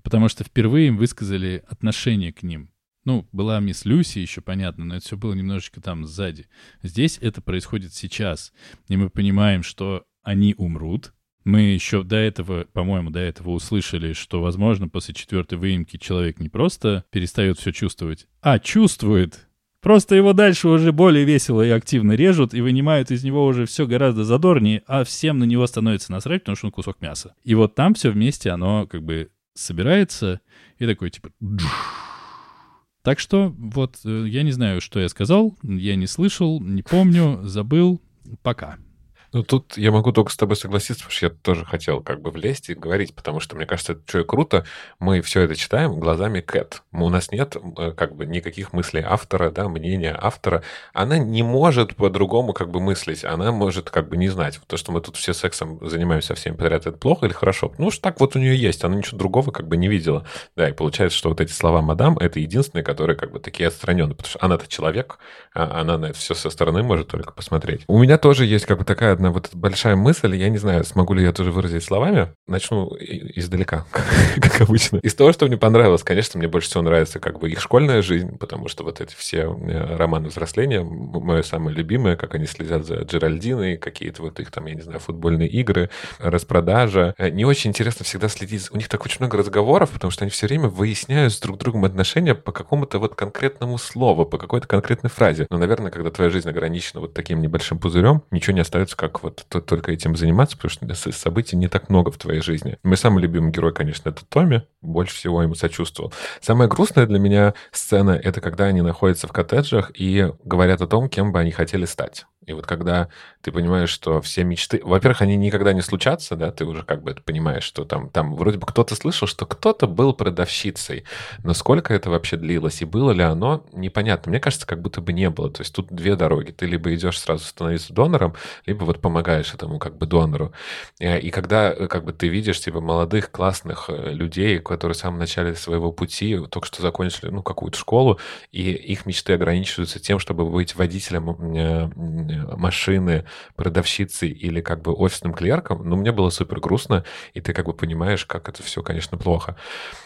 Потому что впервые им высказали отношение к ним. Ну, была мисс Люси еще, понятно, но это все было немножечко там сзади. Здесь это происходит сейчас. И мы понимаем, что они умрут, мы еще до этого, по-моему, до этого услышали, что, возможно, после четвертой выемки человек не просто перестает все чувствовать, а чувствует. Просто его дальше уже более весело и активно режут и вынимают из него уже все гораздо задорнее, а всем на него становится насрать, потому что он кусок мяса. И вот там все вместе, оно как бы собирается и такой типа... Так что вот э, я не знаю, что я сказал, я не слышал, не помню, забыл. Пока. Ну, тут я могу только с тобой согласиться, потому что я тоже хотел как бы влезть и говорить, потому что, мне кажется, это что и круто. Мы все это читаем глазами Кэт. У нас нет э, как бы никаких мыслей автора, да, мнения автора. Она не может по-другому как бы мыслить. Она может как бы не знать. То, что мы тут все сексом занимаемся всеми подряд, это плохо или хорошо? Ну, что так вот у нее есть. Она ничего другого как бы не видела. Да, и получается, что вот эти слова мадам, это единственные, которые как бы такие отстраненные, потому что она-то человек, а она на это все со стороны может только посмотреть. У меня тоже есть как бы такая одна вот большая мысль, я не знаю, смогу ли я тоже выразить словами. Начну издалека, <laughs> как обычно. Из того, что мне понравилось, конечно, мне больше всего нравится как бы их школьная жизнь, потому что вот эти все романы взросления, мое самое любимое, как они следят за Джеральдиной, какие-то вот их там, я не знаю, футбольные игры, распродажа. Э, не очень интересно всегда следить. У них так очень много разговоров, потому что они все время выясняют с друг другом отношения по какому-то вот конкретному слову, по какой-то конкретной фразе. Но, наверное, когда твоя жизнь ограничена вот таким небольшим пузырем, ничего не остается, как вот только этим заниматься, потому что событий не так много в твоей жизни. Мой самый любимый герой, конечно, это Томми. Больше всего ему сочувствовал. Самая грустная для меня сцена — это когда они находятся в коттеджах и говорят о том, кем бы они хотели стать. И вот когда ты понимаешь, что все мечты... Во-первых, они никогда не случатся, да, ты уже как бы это понимаешь, что там, там вроде бы кто-то слышал, что кто-то был продавщицей, но сколько это вообще длилось и было ли оно, непонятно. Мне кажется, как будто бы не было. То есть тут две дороги. Ты либо идешь сразу становиться донором, либо вот помогаешь этому как бы донору. Э, и когда э, как бы ты видишь типа молодых классных э, людей, которые в самом начале своего пути только что закончили ну какую-то школу, и их мечты ограничиваются тем, чтобы быть водителем машины, продавщицей или как бы офисным клерком, ну, мне было супер грустно, и ты как бы понимаешь, как это все, конечно, плохо.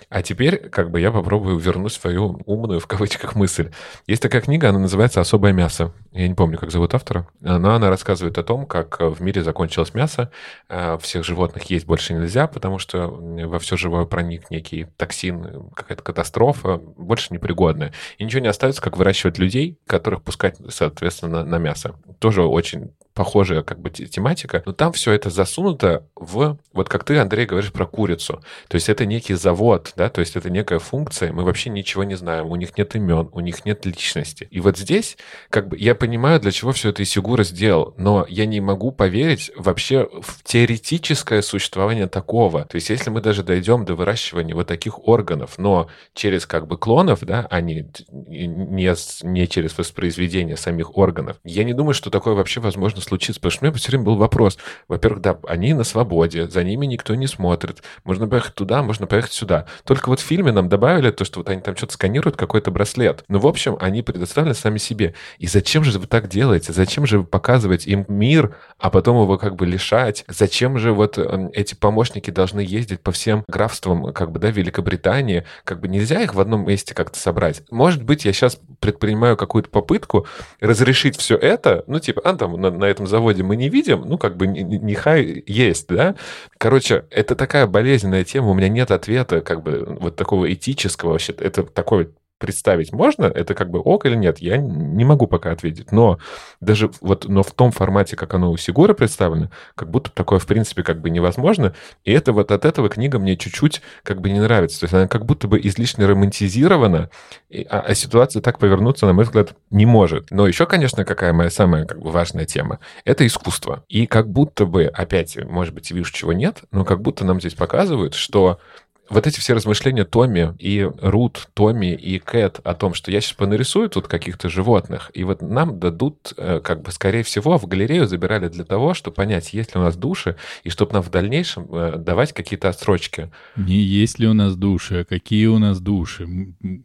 А теперь как бы я попробую вернуть свою умную, в кавычках, мысль. Есть такая книга, она называется «Особое мясо». Я не помню, как зовут автора, но она рассказывает о том, как в мире закончилось мясо, а всех животных есть больше нельзя, потому что во все живое проник некий токсин, какая-то катастрофа, больше непригодная. И ничего не остается, как выращивать людей, которых пускать, соответственно, на мясо. Тоже очень похожая как бы тематика, но там все это засунуто в, вот как ты, Андрей, говоришь про курицу. То есть это некий завод, да, то есть это некая функция, мы вообще ничего не знаем, у них нет имен, у них нет личности. И вот здесь, как бы, я понимаю, для чего все это Исигура сделал, но я не могу поверить вообще в теоретическое существование такого. То есть если мы даже дойдем до выращивания вот таких органов, но через как бы клонов, да, а не, не, не через воспроизведение самих органов, я не думаю, что такое вообще возможно случится? Потому что у меня все время был вопрос. Во-первых, да, они на свободе, за ними никто не смотрит. Можно поехать туда, можно поехать сюда. Только вот в фильме нам добавили то, что вот они там что-то сканируют, какой-то браслет. Ну, в общем, они предоставлены сами себе. И зачем же вы так делаете? Зачем же вы показываете им мир, а потом его как бы лишать? Зачем же вот эм, эти помощники должны ездить по всем графствам, как бы, да, Великобритании? Как бы нельзя их в одном месте как-то собрать? Может быть, я сейчас предпринимаю какую-то попытку разрешить все это, ну, типа, а, там, на, на этом заводе мы не видим, ну, как бы нехай есть, да. Короче, это такая болезненная тема, у меня нет ответа, как бы, вот такого этического вообще. Это такой представить можно, это как бы ок или нет, я не могу пока ответить. Но даже вот, но в том формате, как оно у Сигура представлено, как будто такое, в принципе, как бы невозможно. И это вот от этого книга мне чуть-чуть как бы не нравится. То есть она как будто бы излишне романтизирована, а, а ситуация так повернуться, на мой взгляд, не может. Но еще, конечно, какая моя самая как бы важная тема, это искусство. И как будто бы, опять, может быть, вижу, чего нет, но как будто нам здесь показывают, что вот эти все размышления Томми и Рут, Томми и Кэт о том, что я сейчас понарисую тут каких-то животных, и вот нам дадут, э, как бы, скорее всего, в галерею забирали для того, чтобы понять, есть ли у нас души, и чтобы нам в дальнейшем э, давать какие-то отсрочки. Не есть ли у нас души, а какие у нас души.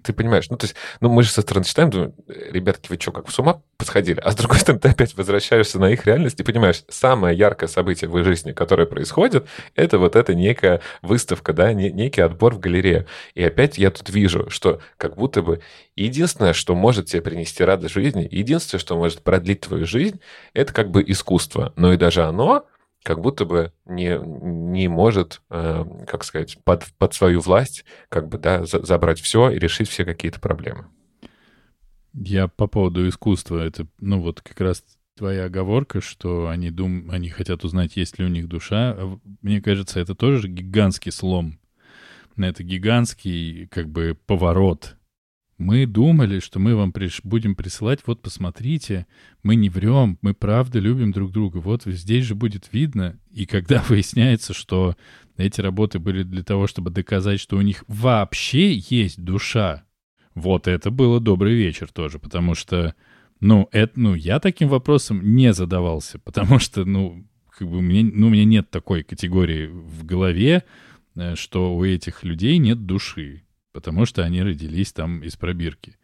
Ты понимаешь, ну, то есть, ну, мы же со стороны читаем, думаем, ребятки, вы что, как с ума посходили? А с другой стороны, ты опять возвращаешься на их реальность и понимаешь, самое яркое событие в их жизни, которое происходит, это вот эта некая выставка, да, некий отбор в галерее. И опять я тут вижу, что как будто бы единственное, что может тебе принести радость жизни, единственное, что может продлить твою жизнь, это как бы искусство. Но и даже оно как будто бы не, не может, э, как сказать, под, под свою власть как бы, да, за, забрать все и решить все какие-то проблемы. Я по поводу искусства, это, ну вот как раз твоя оговорка, что они, дум... они хотят узнать, есть ли у них душа, мне кажется, это тоже гигантский слом. Это гигантский как бы поворот. Мы думали, что мы вам приш... будем присылать, вот посмотрите, мы не врем, мы правда любим друг друга, вот здесь же будет видно. И когда <laughs> выясняется, что эти работы были для того, чтобы доказать, что у них вообще есть душа, вот это было добрый вечер тоже, потому что, ну, это, ну, я таким вопросом не задавался, потому что, ну, как бы мне, ну, у меня нет такой категории в голове, э, что у этих людей нет души потому что они родились там из пробирки.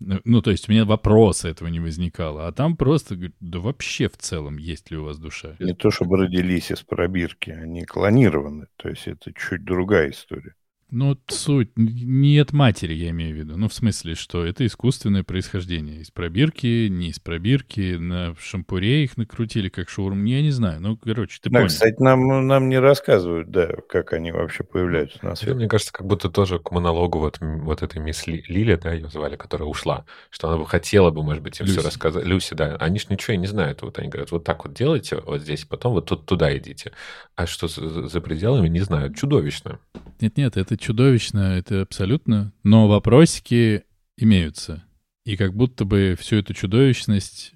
Ну, ну, то есть у меня вопроса этого не возникало. А там просто, да вообще в целом, есть ли у вас душа? Не то, чтобы родились из пробирки, они клонированы. То есть это чуть другая история. Ну, суть не от матери, я имею в виду. Ну, в смысле, что это искусственное происхождение. Из пробирки, не из пробирки, на шампуре их накрутили, как шаурм. Я не знаю. Ну, короче, ты да, понял. кстати, нам, нам не рассказывают, да, как они вообще появляются на свет. Мне кажется, как будто тоже к монологу вот, вот этой мисс Ли, Лили, да, ее звали, которая ушла, что она бы хотела бы, может быть, им Люси. все рассказать. Люси, да. Они ж ничего и не знают. Вот они говорят, вот так вот делайте, вот здесь, потом вот тут туда идите. А что за, за пределами, не знаю. Чудовищно. Нет-нет, это чудовищно, это абсолютно. Но вопросики имеются. И как будто бы всю эту чудовищность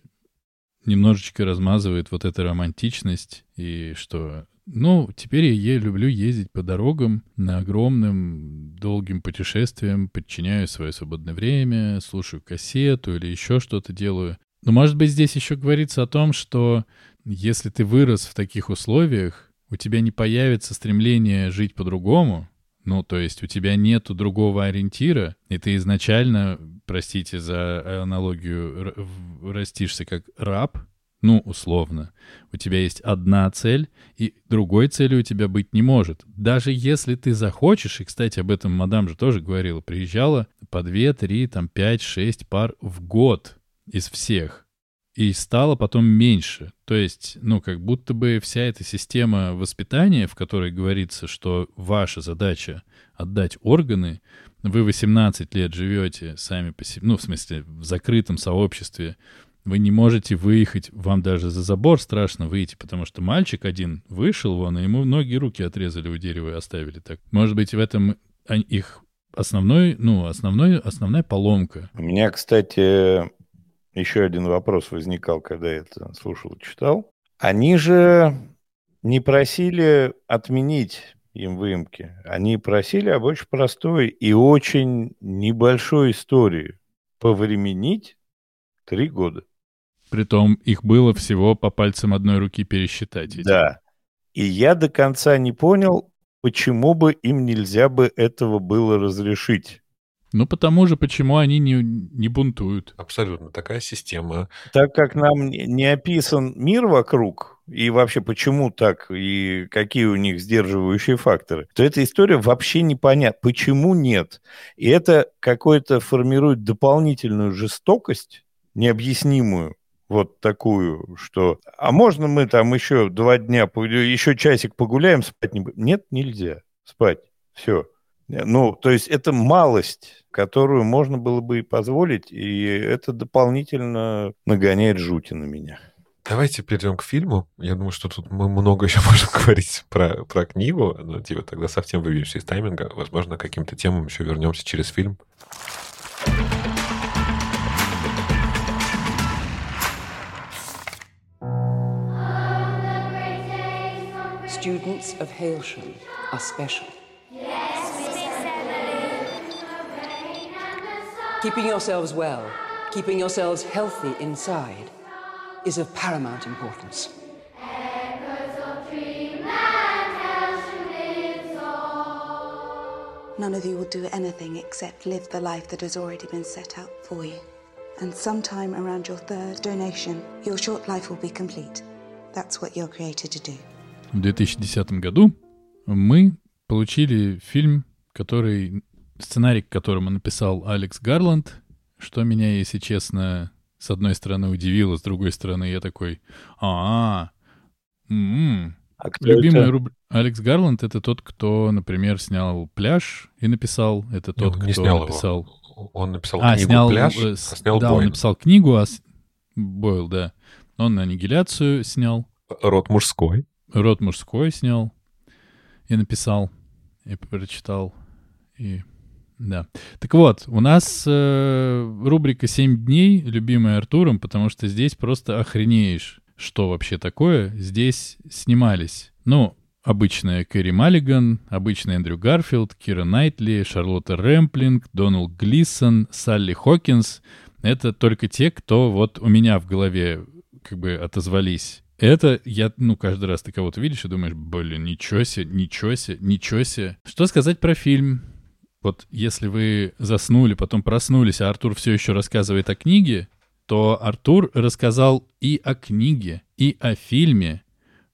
немножечко размазывает вот эта романтичность, и что, ну, теперь я люблю ездить по дорогам на огромным долгим путешествиям, подчиняю свое свободное время, слушаю кассету или еще что-то делаю. Но, может быть, здесь еще говорится о том, что если ты вырос в таких условиях, у тебя не появится стремление жить по-другому, ну, то есть у тебя нету другого ориентира, и ты изначально, простите за аналогию, р- в- растишься как раб, ну, условно. У тебя есть одна цель, и другой цели у тебя быть не может. Даже если ты захочешь, и, кстати, об этом мадам же тоже говорила, приезжала по 2, 3, там 5, 6 пар в год из всех. И стало потом меньше. То есть, ну, как будто бы вся эта система воспитания, в которой говорится, что ваша задача отдать органы, вы 18 лет живете сами по себе, ну, в смысле, в закрытом сообществе, вы не можете выехать, вам даже за забор страшно выйти, потому что мальчик один вышел вон, и ему ноги и руки отрезали у дерева и оставили так. Может быть, в этом они- их основной, ну, основной, основная поломка. У меня, кстати, еще один вопрос возникал, когда я это слушал и читал. Они же не просили отменить им выемки. Они просили об очень простой и очень небольшой истории. Повременить три года. Притом их было всего по пальцам одной руки пересчитать. Да. И я до конца не понял, почему бы им нельзя бы этого было разрешить. Ну, потому же, почему они не, не бунтуют. Абсолютно. Такая система. Так как нам не описан мир вокруг, и вообще почему так, и какие у них сдерживающие факторы, то эта история вообще непонятна. Почему нет? И это какое-то формирует дополнительную жестокость, необъяснимую, вот такую, что а можно мы там еще два дня, еще часик погуляем, спать не будем? Нет, нельзя спать. Все. Ну, то есть это малость, которую можно было бы и позволить, и это дополнительно нагоняет жути на меня. Давайте перейдем к фильму. Я думаю, что тут мы много <laughs> еще можем говорить про, про книгу, но типа тогда совсем выбьемся из тайминга. Возможно, к каким-то темам еще вернемся через фильм. Students of Hailsham are special. Keeping yourselves well, keeping yourselves healthy inside, is of paramount importance. None of you will do anything except live the life that has already been set out for you. And sometime around your third donation, your short life will be complete. That's what you're created to do. В 2010 году мы получили фильм, который сценарий, к которому написал Алекс Гарланд, что меня, если честно, с одной стороны удивило, с другой стороны я такой, а, м А кто любимый это? руб- Алекс Гарланд это тот, кто, например, снял пляж и написал, это тот, он кто не снял написал. его. Он написал А, книгу снял, «Пляж», э, а снял да, он «Бойн». написал книгу, а с- Бойл, да. Он аннигиляцию снял. Род мужской. Род мужской снял и написал, и прочитал. И Да. Так вот, у нас э, рубрика «7 дней», любимая Артуром, потому что здесь просто охренеешь, что вообще такое. Здесь снимались, ну, обычная Кэрри Маллиган, обычный Эндрю Гарфилд, Кира Найтли, Шарлотта Рэмплинг, Доналд Глисон, Салли Хокинс. Это только те, кто вот у меня в голове как бы отозвались. Это я, ну, каждый раз ты кого-то видишь и думаешь, блин, ничего себе, ничего себе, ничего себе. Что сказать про фильм? Вот если вы заснули, потом проснулись, а Артур все еще рассказывает о книге, то Артур рассказал и о книге, и о фильме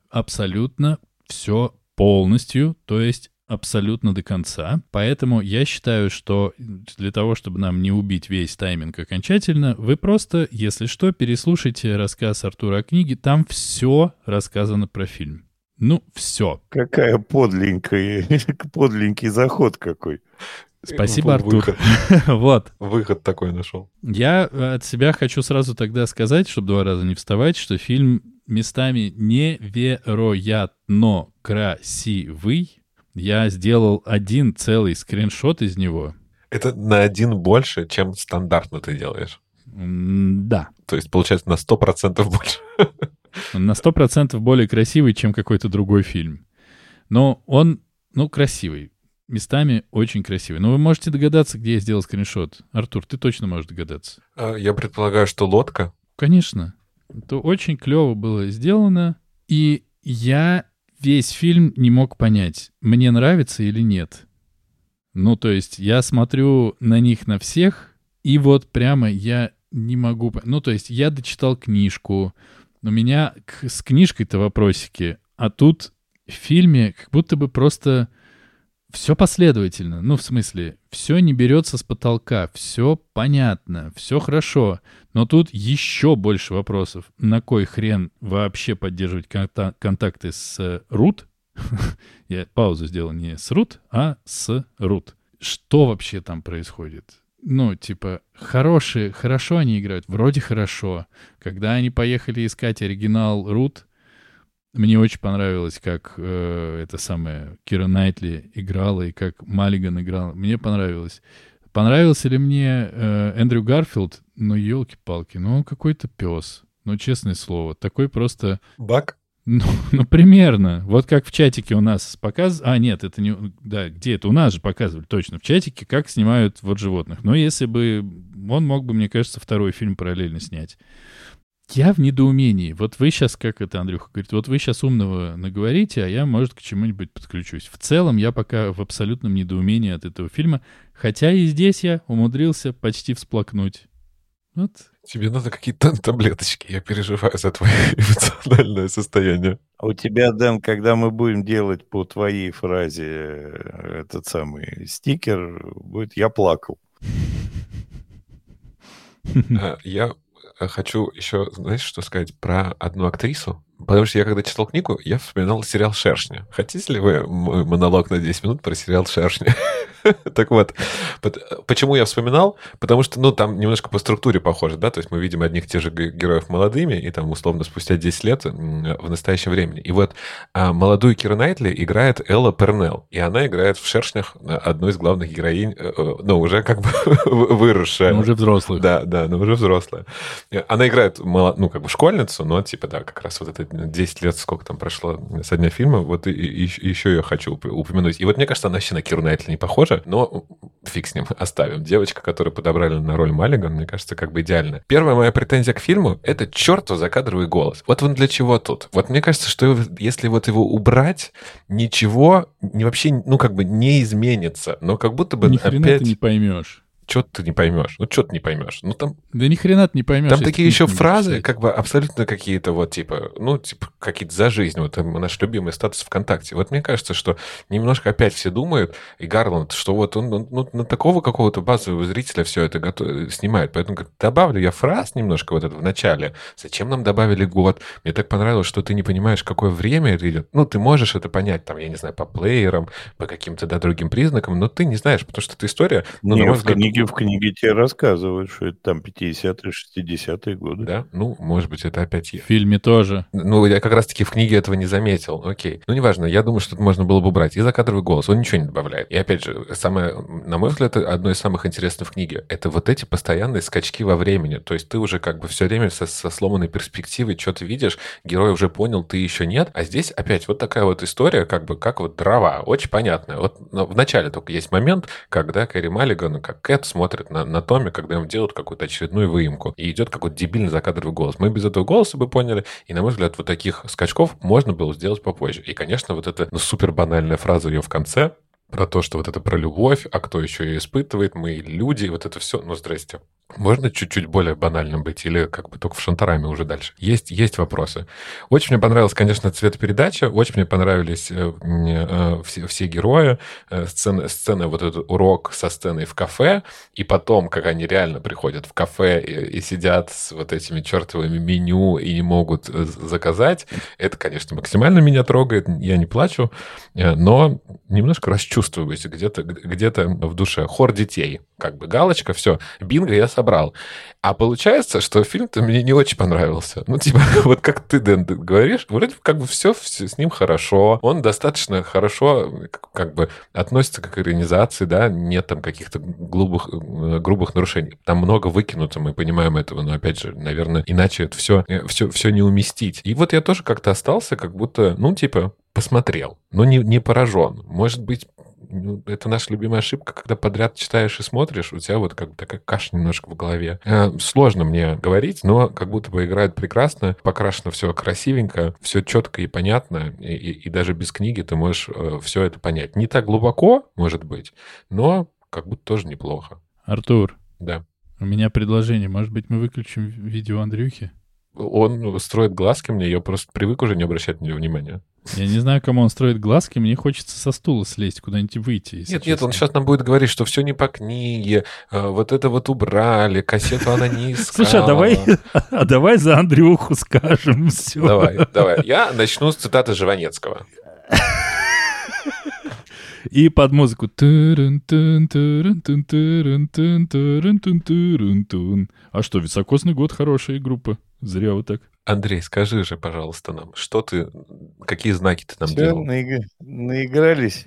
абсолютно все полностью, то есть абсолютно до конца. Поэтому я считаю, что для того, чтобы нам не убить весь тайминг окончательно, вы просто, если что, переслушайте рассказ Артура о книге. Там все рассказано про фильм. Ну, все. Какая подленькая, <laughs> подленький заход какой. Спасибо, Артур. <laughs> вот. Выход такой нашел. Я от себя хочу сразу тогда сказать, чтобы два раза не вставать, что фильм местами невероятно красивый. Я сделал один целый скриншот из него. Это на один больше, чем стандартно ты делаешь. Да. То есть, получается, на 100% больше. <laughs> На 100% более красивый, чем какой-то другой фильм. Но он, ну, красивый. Местами очень красивый. Но вы можете догадаться, где я сделал скриншот. Артур, ты точно можешь догадаться. А, я предполагаю, что лодка. Конечно. Это очень клево было сделано. И я весь фильм не мог понять, мне нравится или нет. Ну, то есть я смотрю на них на всех, и вот прямо я не могу... Ну, то есть я дочитал книжку, у меня к, с книжкой-то вопросики, а тут в фильме как будто бы просто все последовательно. Ну, в смысле, все не берется с потолка, все понятно, все хорошо. Но тут еще больше вопросов. На кой хрен вообще поддерживать конта- контакты с Рут? <laughs> Я паузу сделал не с Рут, а с Рут. Что вообще там происходит? Ну, типа, хорошие, хорошо они играют, вроде хорошо. Когда они поехали искать оригинал Рут, мне очень понравилось, как э, это самое Кира Найтли играла и как Маллиган играл. Мне понравилось. Понравился ли мне э, Эндрю Гарфилд? Ну, елки-палки, ну он какой-то пес. Ну, честное слово, такой просто... Бак? Ну, <laughs> ну, примерно. Вот как в чатике у нас показ... А, нет, это не... Да, где это? У нас же показывали, точно, в чатике, как снимают вот животных. Но если бы... Он мог бы, мне кажется, второй фильм параллельно снять. Я в недоумении. Вот вы сейчас, как это Андрюха говорит, вот вы сейчас умного наговорите, а я, может, к чему-нибудь подключусь. В целом, я пока в абсолютном недоумении от этого фильма, хотя и здесь я умудрился почти всплакнуть. Вот. Тебе надо какие-то <laughs> таблеточки. Я переживаю за твое <laughs> эмоциональное состояние. А у тебя, Дэн, когда мы будем делать по твоей фразе э, этот самый стикер, будет «я плакал». А, я хочу еще, знаешь, что сказать про одну актрису? Потому что я, когда читал книгу, я вспоминал сериал «Шершни». Хотите ли вы мой монолог на 10 минут про сериал «Шершни»? <laughs> Так вот, почему я вспоминал? Потому что, ну, там немножко по структуре похоже, да, то есть мы видим одних тех же героев молодыми, и там, условно, спустя 10 лет в настоящем времени. И вот а, молодую Киру Найтли играет Элла Пернелл, и она играет в «Шершнях» одну из главных героинь, э, э, ну, уже как бы <laughs> выросшая. Ну, уже взрослая. Да, да, ну, уже взрослая. Она играет, ну, как бы школьницу, но, типа, да, как раз вот это 10 лет, сколько там прошло со дня фильма, вот и, и, еще я хочу упомянуть. И вот мне кажется, она вообще на Киру Найтли не похожа, но фиг с ним, <laughs> оставим. Девочка, которую подобрали на роль Маллиган, мне кажется, как бы идеально. Первая моя претензия к фильму — это чертов закадровый голос. Вот он для чего тут? Вот мне кажется, что если вот его убрать, ничего не вообще, ну, как бы не изменится. Но как будто бы Ни опять... ты не поймешь что ты не поймешь? Ну, что ты не поймешь? Ну, там... Да ни хрена ты не поймешь. Там такие еще фразы, читать. как бы абсолютно какие-то вот, типа, ну, типа, какие-то за жизнь. Вот наш любимый статус ВКонтакте. Вот мне кажется, что немножко опять все думают, и Гарланд, что вот он ну, ну на такого какого-то базового зрителя все это готов... снимает. Поэтому говорит, добавлю я фраз немножко вот это в начале. Зачем нам добавили год? Мне так понравилось, что ты не понимаешь, какое время это идет. Ну, ты можешь это понять, там, я не знаю, по плеерам, по каким-то, да, другим признакам, но ты не знаешь, потому что эта история, ну, не, на мой взгляд, книге книге, в книге тебе рассказывают, что это там 50-е, 60-е годы. Да? Ну, может быть, это опять... В фильме тоже. Ну, я как раз-таки в книге этого не заметил. Окей. Ну, неважно, я думаю, что это можно было бы убрать. И закадровый голос, он ничего не добавляет. И опять же, самое, на мой взгляд, одно из самых интересных в книге, это вот эти постоянные скачки во времени. То есть ты уже как бы все время со, со сломанной перспективой что-то видишь, герой уже понял, ты еще нет. А здесь опять вот такая вот история, как бы как вот дрова, очень понятная. Вот в начале только есть момент, когда Кэрри Маллиган, как Кэт, смотрит на, на Томми, когда им делают какую-то очередную выемку. И идет какой-то дебильный закадровый голос. Мы без этого голоса бы поняли. И, на мой взгляд, вот таких скачков можно было сделать попозже. И, конечно, вот эта ну, супер банальная фраза ее в конце, про то, что вот это про любовь, а кто еще ее испытывает, мы люди, вот это все, ну, здрасте. Можно чуть-чуть более банальным быть или как бы только в шантараме уже дальше? Есть, есть вопросы. Очень мне понравилась, конечно, цветопередача, очень мне понравились э, э, все, все герои, э, сцены, сцены, вот этот урок со сценой в кафе, и потом, как они реально приходят в кафе и, и сидят с вот этими чертовыми меню и не могут э, заказать, это, конечно, максимально меня трогает, я не плачу, э, но немножко расчувствуюсь где-то где в душе. Хор детей, как бы галочка, все, бинго я собрал. А получается, что фильм-то мне не очень понравился. Ну, типа, <laughs> вот как ты, Дэн, говоришь, вроде как бы все, все с ним хорошо. Он достаточно хорошо как бы относится к организации, да, нет там каких-то грубых, э, грубых нарушений. Там много выкинуто, мы понимаем этого, но, опять же, наверное, иначе это все, все, все не уместить. И вот я тоже как-то остался, как будто, ну, типа, посмотрел, но не, не поражен. Может быть, это наша любимая ошибка, когда подряд читаешь и смотришь, у тебя вот как бы такая каша немножко в голове. Э, сложно мне говорить, но как будто бы играет прекрасно, покрашено все красивенько, все четко и понятно, и, и, и даже без книги ты можешь э, все это понять. Не так глубоко, может быть, но как будто тоже неплохо. Артур. Да. У меня предложение. Может быть, мы выключим видео Андрюхи? Он строит глазки мне, я просто привык уже не обращать на него внимания. Я не знаю, кому он строит глазки, мне хочется со стула слезть, куда-нибудь выйти. Нет, честно. нет, он сейчас нам будет говорить, что все не по книге, э, вот это вот убрали, кассету она не искала. <laughs> Слушай, а давай, <laughs> а давай за Андрюху скажем <laughs> все. Давай, давай. Я начну с цитаты Живанецкого. И под музыку. А что, високосный год хорошая группа. Зря вот так. Андрей, скажи же, пожалуйста, нам, что ты, какие знаки ты нам Все, делал? Наиг... наигрались.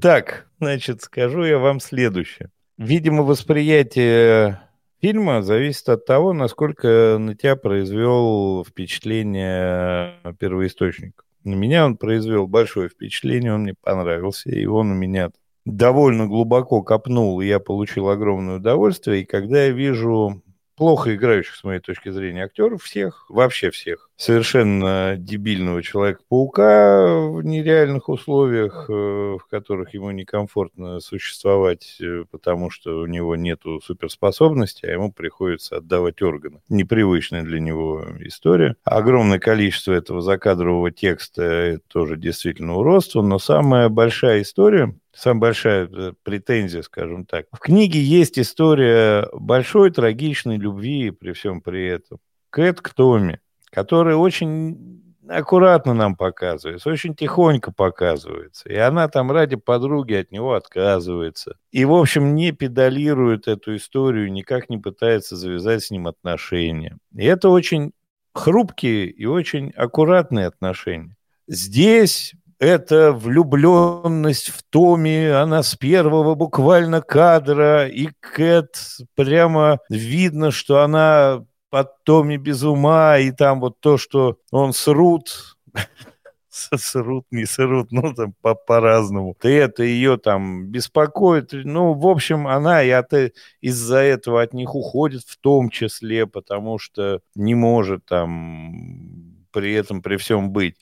Так, значит, скажу я вам следующее. Видимо, восприятие фильма зависит от того, насколько на тебя произвел впечатление первоисточник. На меня он произвел большое впечатление, он мне понравился, и он у меня довольно глубоко копнул, и я получил огромное удовольствие. И когда я вижу плохо играющих, с моей точки зрения, актеров всех, вообще всех. Совершенно дебильного Человека-паука в нереальных условиях, э, в которых ему некомфортно существовать, э, потому что у него нету суперспособности, а ему приходится отдавать органы. Непривычная для него история. Огромное количество этого закадрового текста – тоже действительно уродство, но самая большая история самая большая э, претензия, скажем так. В книге есть история большой трагичной любви при всем при этом. Кэт к Томми, который очень аккуратно нам показывается, очень тихонько показывается. И она там ради подруги от него отказывается. И, в общем, не педалирует эту историю, никак не пытается завязать с ним отношения. И это очень хрупкие и очень аккуратные отношения. Здесь это влюбленность в Томи, она с первого буквально кадра, и Кэт прямо видно, что она под Томи без ума, и там вот то, что он срут, <laughs> срут, не срут, ну там по- по-разному. И это ее там беспокоит. Ну, в общем, она и от, из-за этого от них уходит в том числе, потому что не может там при этом, при всем быть.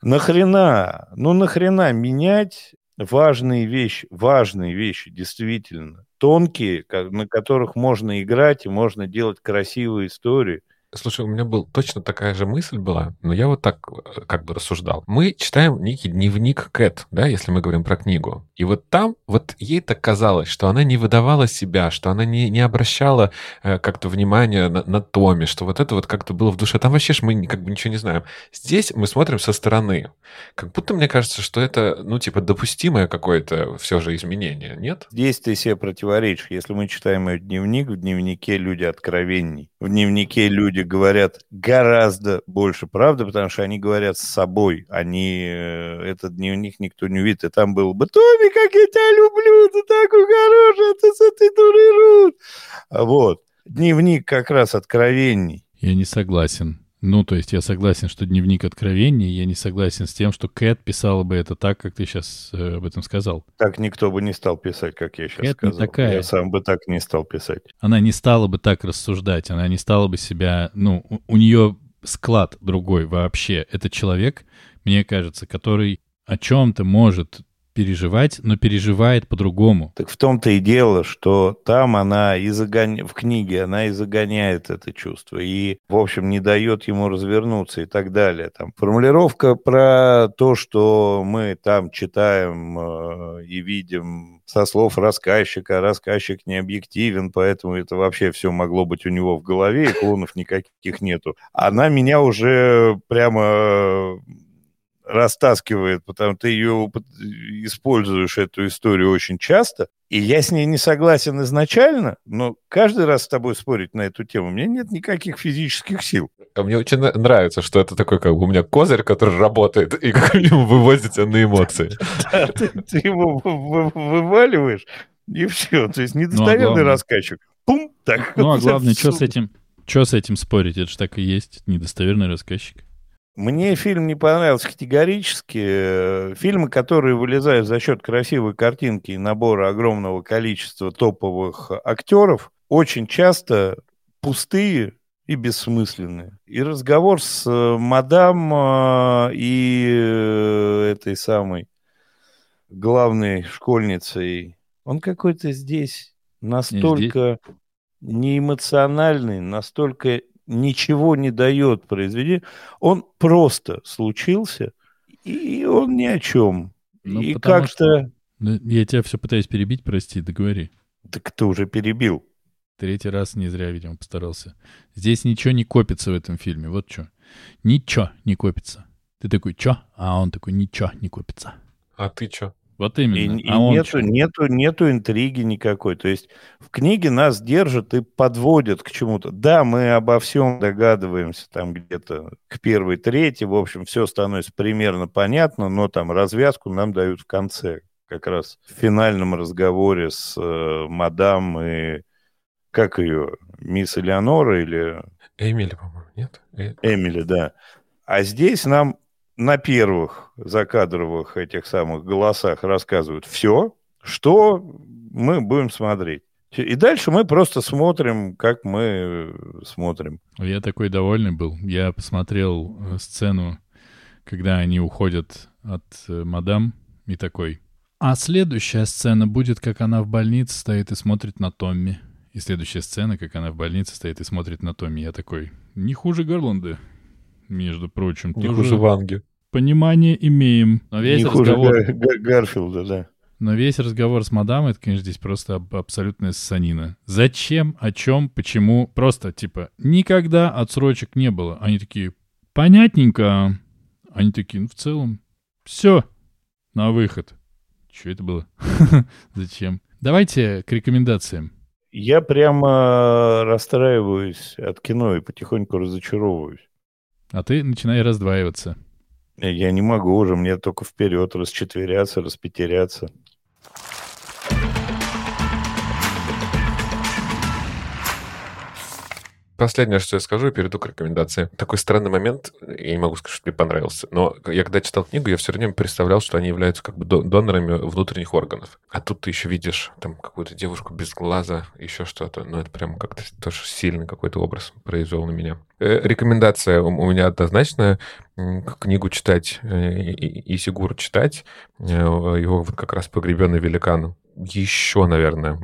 Нахрена? Ну нахрена менять важные вещи, важные вещи, действительно, тонкие, на которых можно играть и можно делать красивые истории. Слушай, у меня был точно такая же мысль была, но я вот так э, как бы рассуждал. Мы читаем некий дневник Кэт, да, если мы говорим про книгу. И вот там вот ей так казалось, что она не выдавала себя, что она не, не обращала э, как-то внимания на, на Томе, что вот это вот как-то было в душе. Там вообще ж мы как бы ничего не знаем. Здесь мы смотрим со стороны. Как будто мне кажется, что это, ну, типа, допустимое какое-то все же изменение, нет? Здесь ты себе противоречишь. Если мы читаем ее дневник, в дневнике люди откровенней. В дневнике люди говорят гораздо больше правды, потому что они говорят с собой. Они... э, Этот дневник никто не увидит. И там было бы «Томми, как я тебя люблю! Ты такой хороший, а ты с этой дурой рут!» Вот. Дневник как раз откровенней. Я не согласен. Ну, то есть я согласен, что дневник откровений, я не согласен с тем, что Кэт писала бы это так, как ты сейчас э, об этом сказал. Так никто бы не стал писать, как я сейчас не сказал. такая. Я сам бы так не стал писать. Она не стала бы так рассуждать, она не стала бы себя... Ну, у, у нее склад другой вообще. Это человек, мне кажется, который о чем-то может переживать, но переживает по-другому. Так в том-то и дело, что там она и загоня... в книге она и загоняет это чувство, и, в общем, не дает ему развернуться и так далее. Там формулировка про то, что мы там читаем э, и видим со слов рассказчика, рассказчик не объективен, поэтому это вообще все могло быть у него в голове, и клонов никаких нету. Она меня уже прямо растаскивает, потому что ты ее используешь, эту историю, очень часто. И я с ней не согласен изначально, но каждый раз с тобой спорить на эту тему, у меня нет никаких физических сил. А Мне очень нравится, что это такой, как бы у меня козырь, который работает и <laughs> как минимум выводит тебя на эмоции. <laughs> Да, ты, ты его вы- вы- вываливаешь, и все. То есть недостоверный главное- рассказчик. Пум, так. Ну, а главное, что с этим... Что с этим спорить? Это же так и есть. Недостоверный рассказчик. Мне фильм не понравился категорически. Э, Фильмы, которые вылезают за счет красивой картинки и набора огромного количества топовых актеров, очень часто пустые и бессмысленные. И разговор с э, мадам э, и этой самой главной школьницей, он какой-то здесь настолько неэмоциональный, настолько ничего не дает произведению. Он просто случился, и он ни о чем. Ну, и как-то... Ну, Я тебя все пытаюсь перебить, прости, договори. Так ты уже перебил. Третий раз не зря, видимо, постарался. Здесь ничего не копится в этом фильме, вот что. Ничего не копится. Ты такой, чё? А он такой, ничего не копится. А ты что? Вот И, именно. и а он нету, нету, нету интриги никакой. То есть в книге нас держат и подводят к чему-то. Да, мы обо всем догадываемся там где-то к первой трети. В общем, все становится примерно понятно, но там развязку нам дают в конце. Как раз в финальном разговоре с э, мадам и... Как ее? Мисс Элеонора или Эмили, по-моему, нет? Э, Эмили, да. А здесь нам на первых закадровых этих самых голосах рассказывают все, что мы будем смотреть. И дальше мы просто смотрим, как мы э, смотрим. Я такой довольный был. Я посмотрел э, сцену, когда они уходят от э, мадам, и такой. А следующая сцена будет, как она в больнице стоит и смотрит на Томми. И следующая сцена, как она в больнице стоит и смотрит на Томми. Я такой, не хуже Гарланда, между прочим. Не тоже хуже Ванги. Понимание имеем. Но весь Не хуже разговор... Гар- Гар- Гарфилда, да. Но весь разговор с мадам, это, конечно, здесь просто аб- абсолютная ссанина. Зачем, о чем, почему? Просто, типа, никогда отсрочек не было. Они такие, понятненько. Они такие, ну, в целом, все, на выход. Что это было? <laughs> Зачем? Давайте к рекомендациям. Я прямо расстраиваюсь от кино и потихоньку разочаровываюсь. А ты начинай раздваиваться. Я не могу уже, мне только вперед расчетверяться, распятеряться. Последнее, что я скажу, и перейду к рекомендации. Такой странный момент, я не могу сказать, что мне понравился, но я когда читал книгу, я все время представлял, что они являются как бы до- донорами внутренних органов. А тут ты еще видишь там какую-то девушку без глаза, еще что-то. Ну, это прям как-то тоже сильный какой-то образ произвел на меня. Э, Рекомендация у меня однозначная. Книгу читать э, и и Сигуру читать. Э, Его вот как раз «Погребенный великан» еще, наверное,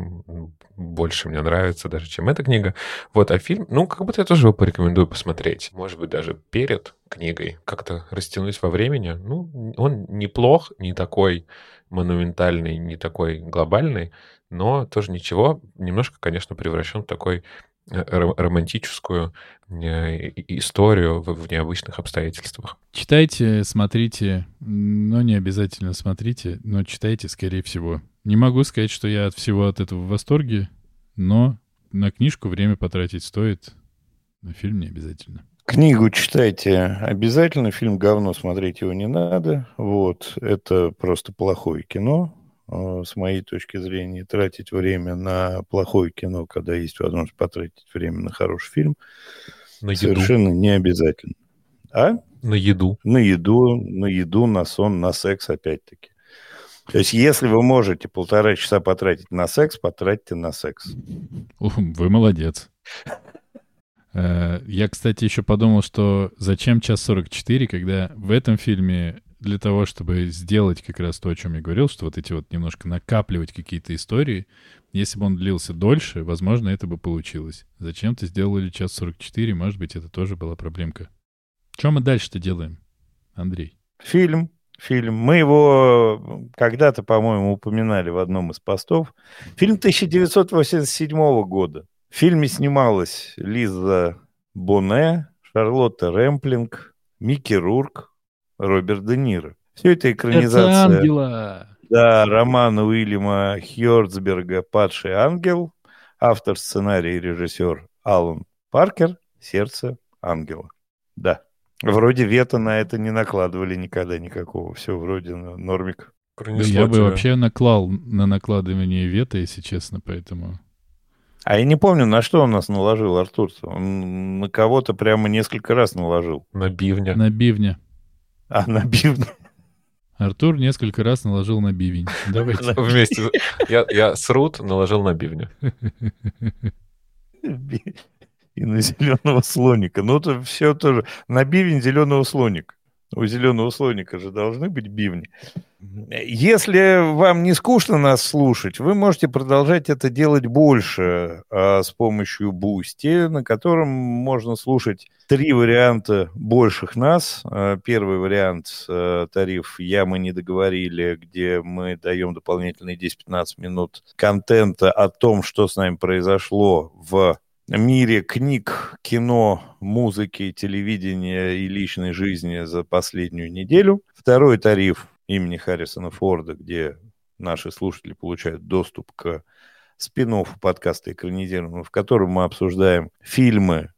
больше мне нравится даже, чем эта книга. Вот, а фильм, ну, как будто я тоже его порекомендую посмотреть. Может быть, даже перед книгой как-то растянуть во времени. Ну, он неплох, не такой монументальный, не такой глобальный, но тоже ничего. Немножко, конечно, превращен в такой романтическую э, историю в необычных обстоятельствах. Читайте, смотрите, но не обязательно смотрите, но читайте, скорее всего. Не могу сказать, что я от всего от этого в восторге, но на книжку время потратить стоит, на фильм не обязательно. Книгу читайте обязательно, фильм говно, смотреть его не надо. Вот, это просто плохое кино, э, с моей точки зрения. Тратить время на плохое кино, когда есть возможность потратить время на хороший фильм, на совершенно не обязательно. А? На еду. На еду, на еду, на сон, на секс, опять-таки. То есть, если вы можете полтора часа потратить на секс, потратьте на секс. Вы молодец. Э, я, кстати, еще подумал, что зачем час 44, когда в этом фильме для того, чтобы сделать как раз то, о чем я говорил, что вот эти вот немножко накапливать какие-то истории, если бы он длился дольше, возможно, это бы получилось. Зачем-то сделали час 44, может быть, это тоже была проблемка. Что мы дальше-то делаем, Андрей? Фильм фильм. Мы его когда-то, по-моему, упоминали в одном из постов. Фильм 1987 года. В фильме снималась Лиза Боне, Шарлотта Рэмплинг, Микки Рурк, Роберт Де Ниро. Все это экранизация... Это ангела! Да, романа Уильяма Хьорцберга «Падший ангел», автор сценария и режиссер Алан Паркер «Сердце ангела». Да. Вроде вето на это не накладывали никогда никакого. Все вроде нормик. я бы вообще наклал на накладывание вето, если честно, поэтому... А я не помню, на что он нас наложил, Артур. Он на кого-то прямо несколько раз наложил. На бивня. На бивня. А, на бивня. Артур несколько раз наложил на бивень. Давайте. <laughs> Вместе. Я, я срут наложил на бивня и на зеленого слоника. Ну, это все тоже. На бивень зеленого слоника. У зеленого слоника же должны быть бивни. Если вам не скучно нас слушать, вы можете продолжать это делать больше а, с помощью Boosty, на котором можно слушать три варианта больших нас. А, первый вариант а, тариф «Я мы не договорили», где мы даем дополнительные 10-15 минут контента о том, что с нами произошло в мире книг, кино, музыки, телевидения и личной жизни за последнюю неделю. Второй тариф имени Харрисона Форда, где наши слушатели получают доступ к спин подкаста экранизированного, в котором мы обсуждаем фильмы,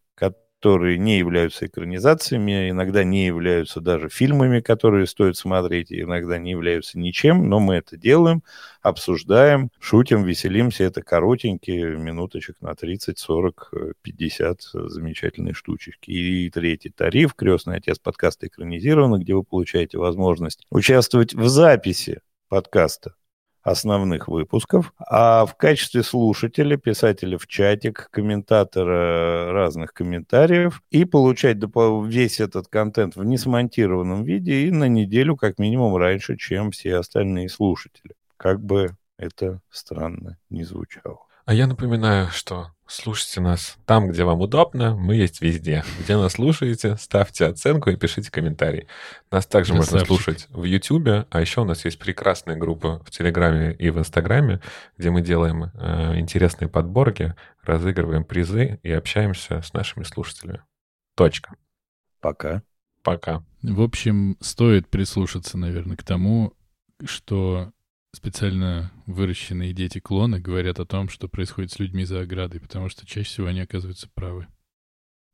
которые не являются экранизациями, иногда не являются даже фильмами, которые стоит смотреть, иногда не являются ничем, но мы это делаем, обсуждаем, шутим, веселимся. Это коротенькие минуточек на 30, 40, 50 замечательные штучки. И третий тариф «Крестный отец» подкаста экранизировано, где вы получаете возможность участвовать в записи подкаста основных выпусков, а в качестве слушателя, писателя в чатик, комментатора разных комментариев и получать весь этот контент в несмонтированном виде и на неделю как минимум раньше, чем все остальные слушатели. Как бы это странно не звучало. А я напоминаю, что слушайте нас там, где вам удобно. Мы есть везде. Где нас слушаете, ставьте оценку и пишите комментарий. Нас также Красавчик. можно слушать в YouTube, а еще у нас есть прекрасная группа в Телеграме и в Инстаграме, где мы делаем э, интересные подборки, разыгрываем призы и общаемся с нашими слушателями. Точка. Пока. Пока. В общем, стоит прислушаться, наверное, к тому, что специально выращенные дети-клоны говорят о том, что происходит с людьми за оградой, потому что чаще всего они оказываются правы.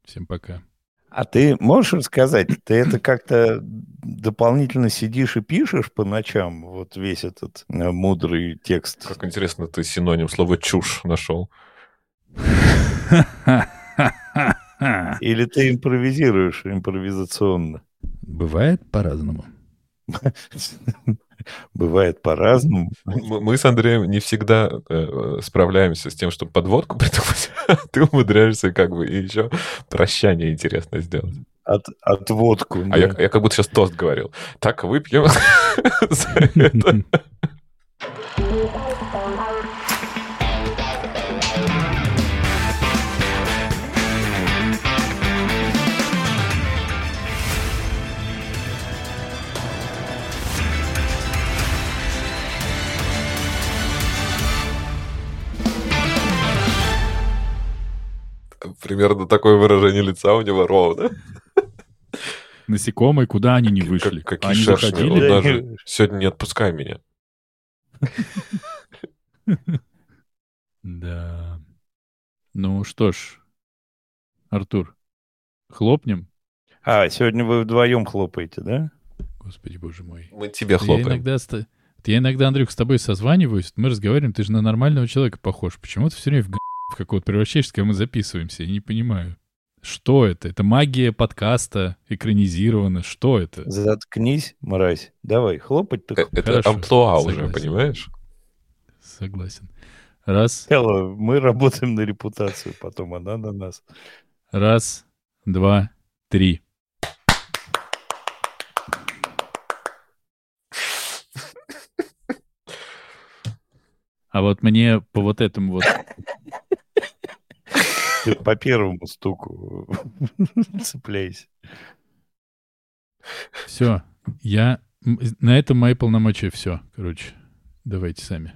Всем пока. А ты можешь рассказать, ты это как-то дополнительно сидишь и пишешь по ночам, вот весь этот э, мудрый текст? Как интересно, ты синоним слова «чушь» нашел. Или ты импровизируешь импровизационно? Бывает по-разному. <laughs> <laughs> Бывает по-разному. Мы с Андреем не всегда э, справляемся с тем, чтобы подводку <laughs> придумать. Ты умудряешься как бы еще прощание интересно сделать. От, отводку. А да. я, я как будто сейчас тост говорил. Так, выпьем <laughs> за это. Примерно такое выражение лица у него ровно. <laughs> Насекомые, куда они не вышли? Как, какие они шершни. заходили? Он даже сегодня не отпускай меня. <laughs> Да. Ну что ж, Артур, хлопнем? А, сегодня вы вдвоем хлопаете, да? Господи, боже мой. Мы тебе Я хлопаем. иногда, с т- я иногда, Андрюх, с тобой созваниваюсь, мы разговариваем, ты же на нормального человека похож. Почему ты все время в, г... в какого-то превращаешься, когда мы записываемся? Я не понимаю. Что это? Это магия подкаста экранизирована. Что это? Заткнись, мразь. Давай, хлопать Э, так. Это Хорошо, амплуа уже, согласен. понимаешь? Согласен. Раз, Сначала мы работаем на репутацию, потом она на нас. раз, два, три. А вот мне по вот этому вот Ты по первому стуку <laughs> цепляйся. все. Я на этом мои полномочия все. Короче, давайте сами.